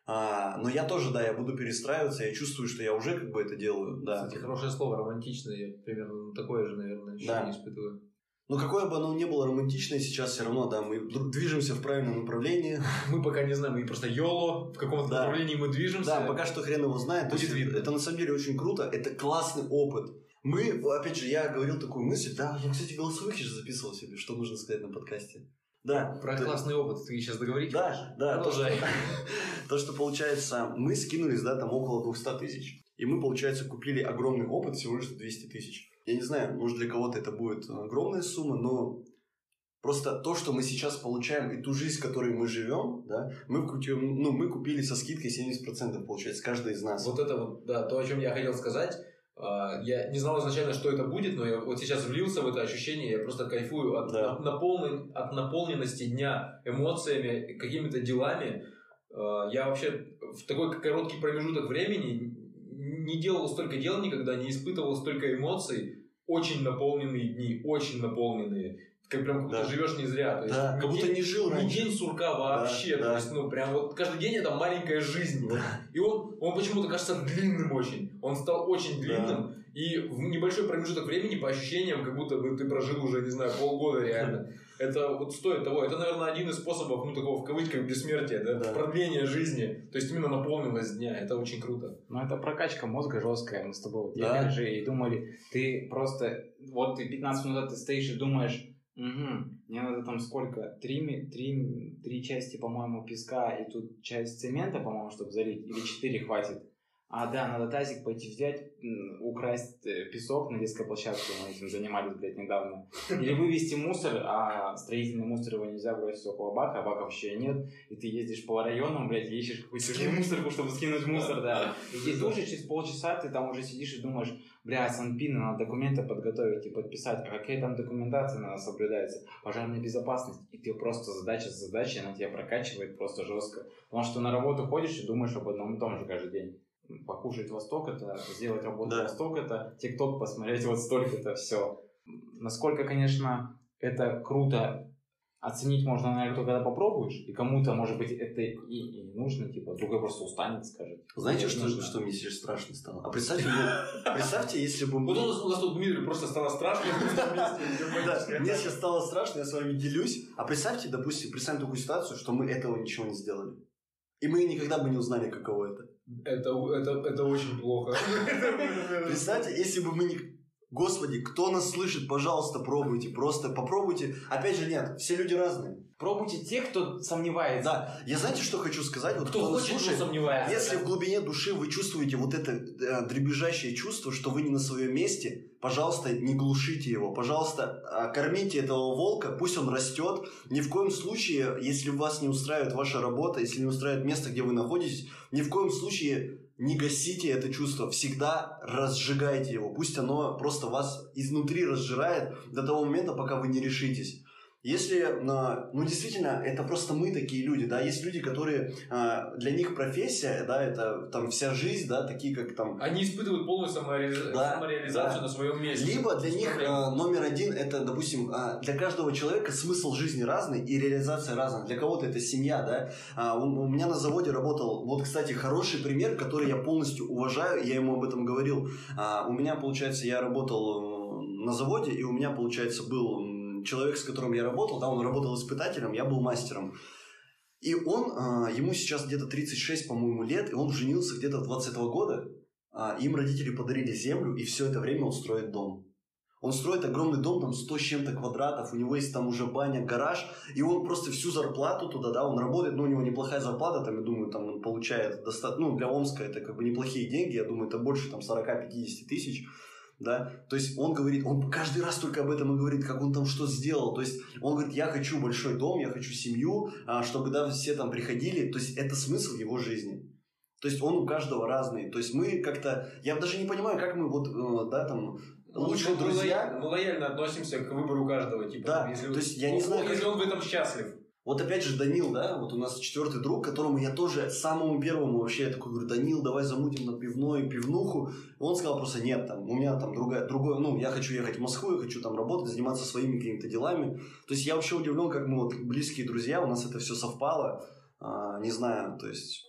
А, но я тоже, да, я буду перестраиваться, я чувствую, что я уже как бы это делаю, да. Кстати, хорошее слово, романтичное. Я примерно такое же, наверное, ощущение Да. испытываю. Но какое бы оно ни было романтичное, сейчас все равно, да, мы движемся в правильном направлении. Мы пока не знаем, мы просто йоло, в каком-то Да. направлении мы движемся. Да, пока что хрен его знает. Будет видно. Это на самом деле очень круто, это классный опыт. Мы, опять же, я говорил такую мысль, да, я, кстати, голосовых же записывал себе, что нужно сказать на подкасте. Да, Про то- классный опыт ты сейчас договорить? Да, да, то что, Продолжай. то, что получается, мы скинулись, да, там около 200 тысяч. И мы, получается, купили огромный опыт всего лишь за 200 тысяч. Я не знаю, может для кого-то это будет огромная сумма, но просто то, что мы сейчас получаем, и ту жизнь, в которой мы живем, да, мы, купим, ну, мы купили со скидкой 70%, получается, каждый из нас. Вот это вот, да, то, о чем я хотел сказать. А, Я не знал изначально, что это будет, но я вот сейчас влился в это ощущение, я просто кайфую от, Да. от, наполнен- от наполненности дня эмоциями, какими-то делами. А, Я вообще в такой короткий промежуток времени не делал столько дел никогда, не испытывал столько эмоций. Очень наполненные дни, очень наполненные. Как прям как будто Да. живешь не зря. То есть Да, ни как будто день- не жил ни раньше. день сурка вообще. Да, То да. есть, ну, прям вот каждый день это маленькая жизнь. Да. И он, он почему-то кажется длинным очень. Он стал очень длинным. И в небольшой промежуток времени, по ощущениям, как будто бы ты прожил уже, не знаю, полгода реально. Это вот стоит того. Это, наверное, один из способов, ну, такого в кавычках бессмертия, да? Да. Продления жизни. То есть именно наполненность дня. Это очень круто. Ну, это прокачка мозга жесткая. Мы с тобой вот Да. ехали же и думали, ты просто, вот ты 15 минут ты стоишь и думаешь, угу, мне надо там сколько, три, три, три части, по-моему, песка и тут часть цемента, по-моему, чтобы залить, или четыре хватит. А, да, надо тазик пойти взять, украсть э, песок на детской площадке, мы этим занимались, блядь, недавно. Или вывести мусор, а строительный мусор его нельзя бросить около бака, а бака вообще нет. И ты ездишь по районам, блядь, ищешь какую-то мусорку, чтобы скинуть мусор, да. И здесь тоже через полчаса ты там уже сидишь и думаешь, бля, санпины, надо документы подготовить и подписать, а какая там документация надо соблюдается, пожарная безопасность. И ты просто задача за задачей, она тебя прокачивает просто жестко. Потому что на работу ходишь и думаешь об одном и том же каждый день. Покушать во столько это, сделать работу Да. во столько это, тикток посмотреть вот столько это, все. Насколько, конечно, это круто оценить можно, наверное, только когда попробуешь, и кому-то, может быть, это и, и не нужно, типа, другой просто устанет, скажет. Знаете, что, нужно. что мне сейчас страшно стало? А представьте, ну, представьте, если бы мы... Вот у нас, тут Дмитрий просто стало страшно. Мне сейчас стало страшно, я с вами делюсь. А представьте, допустим, представим такую ситуацию, что мы этого ничего не сделали. И мы никогда бы не узнали, каково это. Это, это, это очень плохо. Представьте, если бы мы не... Господи, кто нас слышит, пожалуйста, пробуйте. Просто попробуйте. Опять же, нет, все люди разные. Пробуйте тех, кто сомневается. Да, я знаете, что хочу сказать? Вот Кто нас хочет, кто слушает, сомневается. Если в глубине души вы чувствуете вот это э, дребезжащее чувство, что вы не на своем месте, пожалуйста, не глушите его. Пожалуйста, э, кормите этого волка, пусть он растет. Ни в коем случае, если вас не устраивает ваша работа, если не устраивает место, где вы находитесь, ни в коем случае не гасите это чувство. Всегда разжигайте его. Пусть оно просто вас изнутри разжирает до того момента, пока вы не решитесь. Если, э, ну, действительно, это просто мы такие люди, да, есть люди, которые, э, для них профессия, да, это там вся жизнь, да, такие как там, Они испытывают полную самореализацию, Да, самореализацию да. на своем месте. либо для них проблем. э, номер один, это, допустим, для каждого человека смысл жизни разный и реализация разная. Для кого-то это семья, да. А, у, меня на заводе работал, вот, кстати, хороший пример, который я полностью уважаю, я ему об этом говорил. А, у меня, получается, я работал э, на заводе, и у меня, получается, был человек, с которым я работал, да, он работал испытателем, я был мастером. И он, а, ему сейчас где-то 36, по-моему, лет, и он женился где-то 20 года. А, им родители подарили землю, и все это время он строит дом. Он строит огромный дом, там 100 с чем-то квадратов, у него есть там уже баня, гараж, и он просто всю зарплату туда, да, он работает, ну, у него неплохая зарплата, там, я думаю, там он получает достаточно, ну, для Омска это как бы неплохие деньги, я думаю, это больше там 40-50 тысяч, да, то есть он говорит, он каждый раз только об этом и говорит, как он там что сделал, то есть он говорит, я хочу большой дом, я хочу семью, а, чтобы, да, все там приходили, то есть это смысл его жизни. То есть он у каждого разный. То есть мы как-то... Я даже не понимаю, как мы вот, э, да, там, лучшие мы, друзья... Мы лояльно относимся к выбору каждого. Типа, Да, если, то есть я не знаю, Если как- он в этом счастлив. Вот опять же Данил, да, вот у нас четвертый друг, которому я тоже самому первому вообще я такой говорю, Данил, давай замутим на пивной, пивнуху. Он сказал просто, нет, там, у меня там другая, другое, ну, я хочу ехать в Москву, я хочу там работать, заниматься своими какими-то делами. То есть я вообще удивлен, как мы вот близкие друзья, у нас это все совпало. А, не знаю, то есть...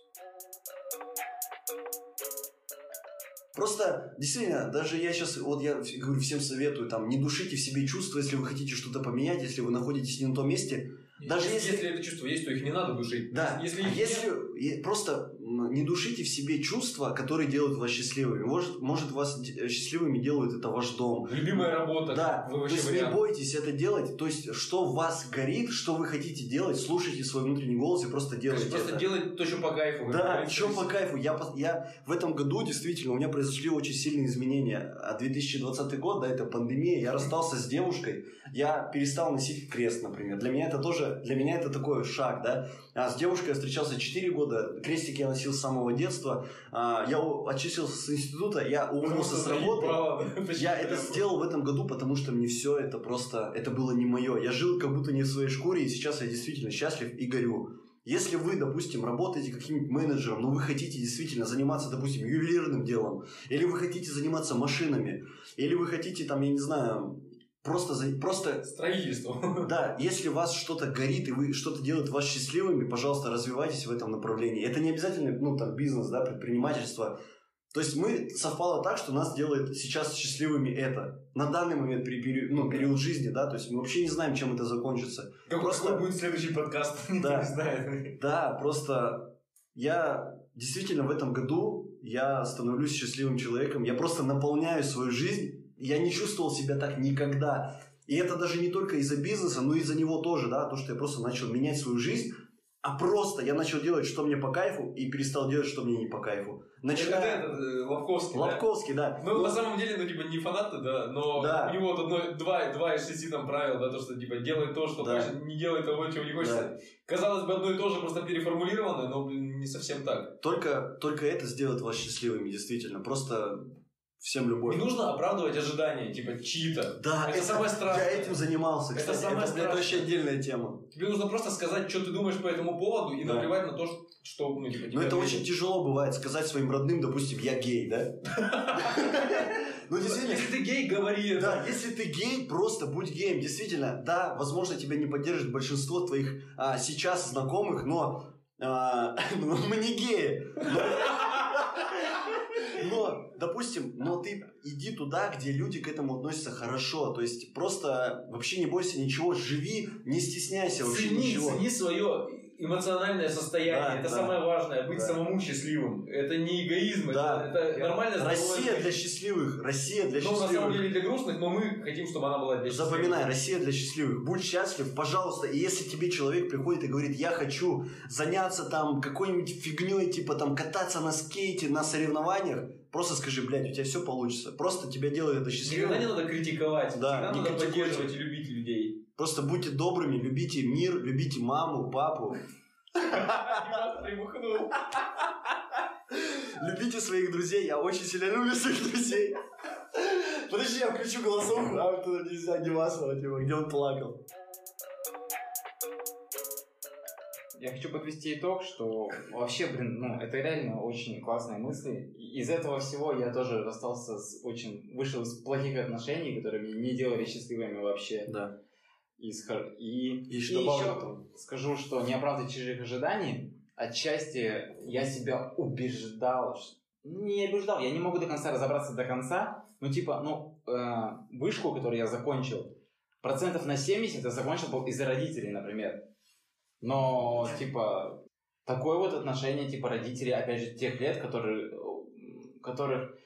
Просто, действительно, даже я сейчас, вот я говорю, всем советую, там, не душите в себе чувства, если вы хотите что-то поменять, если вы находитесь не на том месте, Даже если, если- это чувство есть, то их не надо душить. Да, Если а если нет, и- просто не душите в себе чувства, которые делают вас счастливыми. Может, может вас д- счастливыми делает это ваш дом. любимая работа, Да, вы то есть не вариант. бойтесь это делать. То есть, что в вас горит, что вы хотите делать, слушайте свой внутренний голос и просто делайте Просто это. делать то, что по кайфу. Да, еще по кайфу. Я, я в этом году действительно, у меня произошли очень сильные изменения. А 2020 год, да, это пандемия, я расстался с девушкой, я перестал носить крест, например. Для меня это тоже, для меня это такой шаг, да. А с девушкой я встречался 4 года, крестик я носил с самого детства. А, я отчислился с института, я уволился с работы. Я это сделал в этом году, потому что мне все это просто, это было не мое. Я жил как будто не в своей шкуре, и сейчас я действительно счастлив и горю. Если вы, допустим, работаете каким-нибудь менеджером, но вы хотите действительно заниматься, допустим, ювелирным делом, или вы хотите заниматься машинами, или вы хотите, там, я не знаю, просто, за- просто Строительство. да, если вас что-то горит и вы что-то делает вас счастливыми, пожалуйста, развивайтесь в этом направлении. Это не обязательно, ну, там, бизнес, да, предпринимательство. То есть мы совпало так, что нас делает сейчас счастливыми это. На данный момент, при период, ну, период жизни, да, то есть мы вообще не знаем, чем это закончится. Как- Просто- Какой будет следующий подкаст? Да. не знает. Да, просто я действительно в этом году я становлюсь счастливым человеком. Я просто наполняю свою жизнь. Я не чувствовал себя так никогда. И это даже не только из-за бизнеса, но и из-за него тоже, да, то, что я просто начал менять свою жизнь, а просто я начал делать, что мне по кайфу, и перестал делать, что мне не по кайфу. Это Начиная... этот, э, Лобковский, да? Лобковский, да. Ну, на самом деле, ну, типа, не фанат да, но Да. у него вот одно, два, два из шести там правил, да, то, что, типа, делай то, что Да. хочешь, не делай того, чего не хочется. Казалось бы, одно и то же, просто переформулировано, но, блин, не совсем так. Только, только это сделает вас счастливыми, действительно. Просто всем любовь. Не нужно оправдывать ожидания, типа, чьи-то. Да, Это самое страшное. Я этим занимался. Это кстати. самое это, страшное. вообще отдельная тема. Тебе нужно просто сказать, что ты думаешь по этому поводу, и Да. наплевать на то, что, ну, типа, тебя это ответят. очень тяжело бывает сказать своим родным, допустим, я гей, да? Ну, действительно. Если ты гей, говори это. Да, если ты гей, просто будь геем. Действительно, да, возможно, тебя не поддержит большинство твоих а, сейчас знакомых, но ну, мы не геи. Но, но, допустим, но ты иди туда, где люди к этому относятся хорошо. То есть просто вообще не бойся ничего, живи, не стесняйся вообще Цени, ничего. цени свое эмоциональное состояние. Да, это да. самое важное. Быть Да. самому счастливым. Это не эгоизм, Да. это, это нормальное здоровое Россия для счастливых, Россия для Ну, на самом счастливых. деле для грустных, но мы хотим, чтобы она была для счастливых. Запоминай, Россия для счастливых. Будь счастлив, пожалуйста. И если тебе человек приходит и говорит, я хочу заняться там какой-нибудь фигней, типа там кататься на скейте, на соревнованиях, просто скажи, блядь, у тебя все получится. Просто тебя делает это счастливым. Никогда не надо критиковать, Да, всегда не надо критикуйте. поддерживать и любить людей. Просто будьте добрыми, любите мир, любите маму, папу. Любите своих друзей. Я очень сильно люблю своих друзей. Подожди, я включу голосовку, а вот это нельзя Димасова, типа, где он плакал. Я хочу подвести итог, что вообще, блин, ну, это реально очень классные мысли. Из этого всего я тоже расстался с очень... Вышел из плохих отношений, которые меня не делали счастливыми вообще. Да. Хор- И, И что добавлю еще там? скажу, что не оправдывать чужих ожиданий, отчасти я себя убеждал, ш- ну, не убеждал, я не могу до конца разобраться до конца, но типа, ну, э, вышку, которую я закончил, процентов на 70 я закончил был из-за родителей, например. Но, типа, такое вот отношение, типа, родителей, опять же, тех лет, которые, э, которых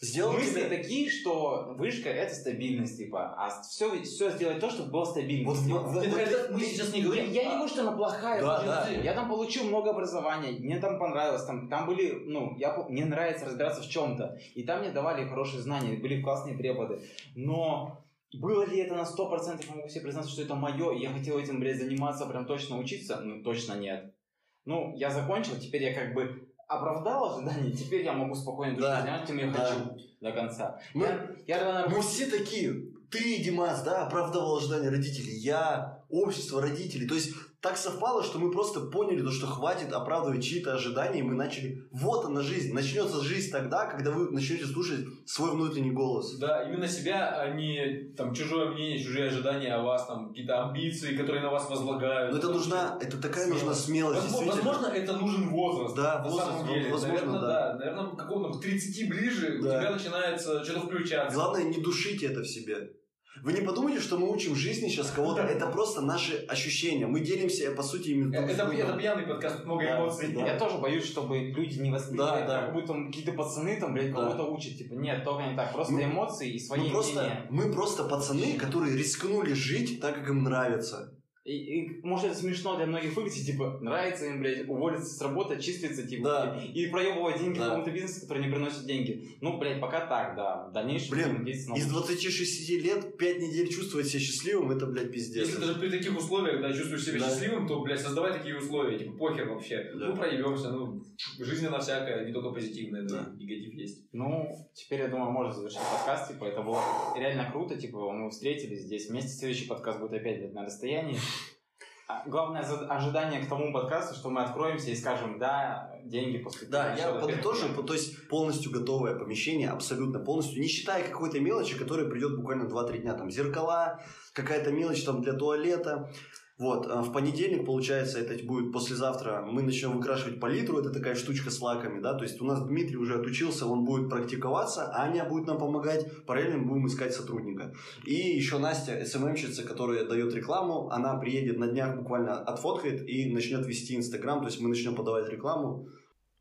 Сделал мысли тебя... такие, что вышка это стабильность, типа, а все, все сделать то, чтобы было стабильно. Вот типа. Это вот когда ты- мы сейчас не Я, говорим. я не говорю, что она плохая, Да, да. я там получил много образования, мне там понравилось, там, там были, ну, я, мне нравится разбираться в чем-то, и там мне давали хорошие знания, были классные преподы, но было ли это на 100%, я могу себе признаться, что это мое, и я хотел этим, блядь, заниматься, прям точно учиться? Ну, точно нет. Ну, я закончил, теперь я как бы оправдал ожидания, теперь я могу спокойно Да. душить, знаешь, чем я Да. хочу до конца. Мы- я, я рано- Мы все такие. Ты, Димас, да, оправдывал ожидания родителей. Я, общество родителей. То есть так совпало, что мы просто поняли, то, что хватит оправдывать чьи-то ожидания, и мы начали... Вот она жизнь. Начнется жизнь тогда, когда вы начнете слушать свой внутренний голос. Да, именно себя, а не там чужое мнение, чужие ожидания о вас, там какие-то амбиции, которые на вас возлагают. Но это нужна, это такая нужна смелость, Возможно, возможно, это нужен возраст. Да, на возраст, самом деле. возможно, наверное, да. Наверное, к какому-то к 30 ближе у Да. тебя начинается что-то включаться. Главное, не душите это в себе. Вы не подумайте, что мы учим жизни сейчас кого-то. Это просто наши ощущения. Мы делимся, по сути, именно Э, Это, это пьяный подкаст, много Да, эмоций. да. Я тоже боюсь, чтобы люди не восприняли, Да, да. как будто какие-то пацаны там, блядь, Да. кого-то учат. Типа, нет, только не так. Просто Мы- эмоции и свои Мы просто, мнения. мы просто пацаны, которые рискнули жить так, как им нравится. И, и, может, это смешно для многих выглядит, типа, нравится им, блядь, уволиться с работы, числиться, типа, Да. и, и проебывать деньги Да. в каком-то бизнесе, который не приносит деньги. Ну, блядь, пока так, да. В дальнейшем Блин, Из на- 26 лет 5 недель чувствовать себя счастливым, это, блядь, пиздец. Если даже при таких условиях, да, чувствуешь себя Да. счастливым, то, блядь, создавай такие условия, типа, похер вообще. Да. Ну, проебемся, ну, жизнь она всякая, не только позитивная, да, Да. и негатив есть. Ну, теперь, я думаю, можно завершить подкаст. Типа, это было реально круто. Типа, мы встретились здесь вместе. Следующий подкаст будет опять блядь, на расстоянии. А Главное ожидание к тому подкасту, что мы откроемся и скажем, да, деньги поступили. Да, я подытожу, по- то есть полностью готовое помещение, абсолютно полностью, не считая какой-то мелочи, которая придет буквально 2-3 дня, там зеркала, какая-то мелочь там для туалета. Вот, а в понедельник, получается, это будет послезавтра, мы начнем выкрашивать палитру, это такая штучка с лаками, да, то есть у нас Дмитрий уже отучился, он будет практиковаться, Аня будет нам помогать, параллельно мы будем искать сотрудника. И еще Настя, СММщица, которая дает рекламу, она приедет на днях буквально отфоткает и начнет вести Инстаграм, то есть мы начнем подавать рекламу,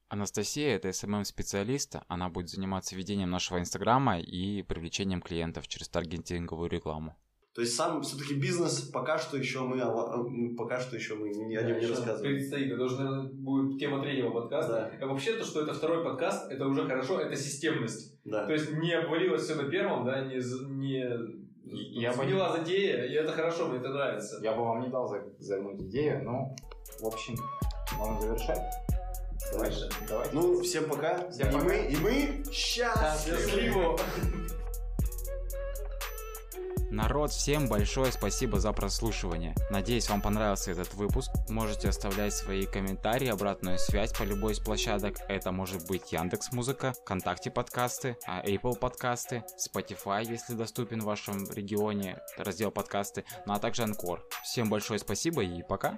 Анастасия – это SMM-специалист, она будет заниматься ведением нашего Инстаграма и привлечением клиентов через таргетинговую рекламу. То есть сам все-таки бизнес пока что еще мы пока что еще мы не о нем не Еще рассказываем. Предстоит, это уже, наверное, будет тема третьего подкаста. Да. А вообще то, что это второй подкаст, это уже хорошо, это системность. Да. То есть не обвалилось все на первом, да, не, не Я бы- сменила затея, и это хорошо, мне это нравится. Я бы вам не дал за- загнуть идею, но, в общем, можно завершать. Давайте. Давайте. Ну, всем пока. Всем и пока. мы, и мы счастливы. Счастливо! Народ, всем большое спасибо за прослушивание. Надеюсь, вам понравился этот выпуск. Можете оставлять свои комментарии, обратную связь по любой из площадок. Это может быть Яндекс Музыка, ВКонтакте подкасты, а Apple подкасты, Spotify, если доступен в вашем регионе раздел подкасты, ну а также Анкор. Всем большое спасибо и пока.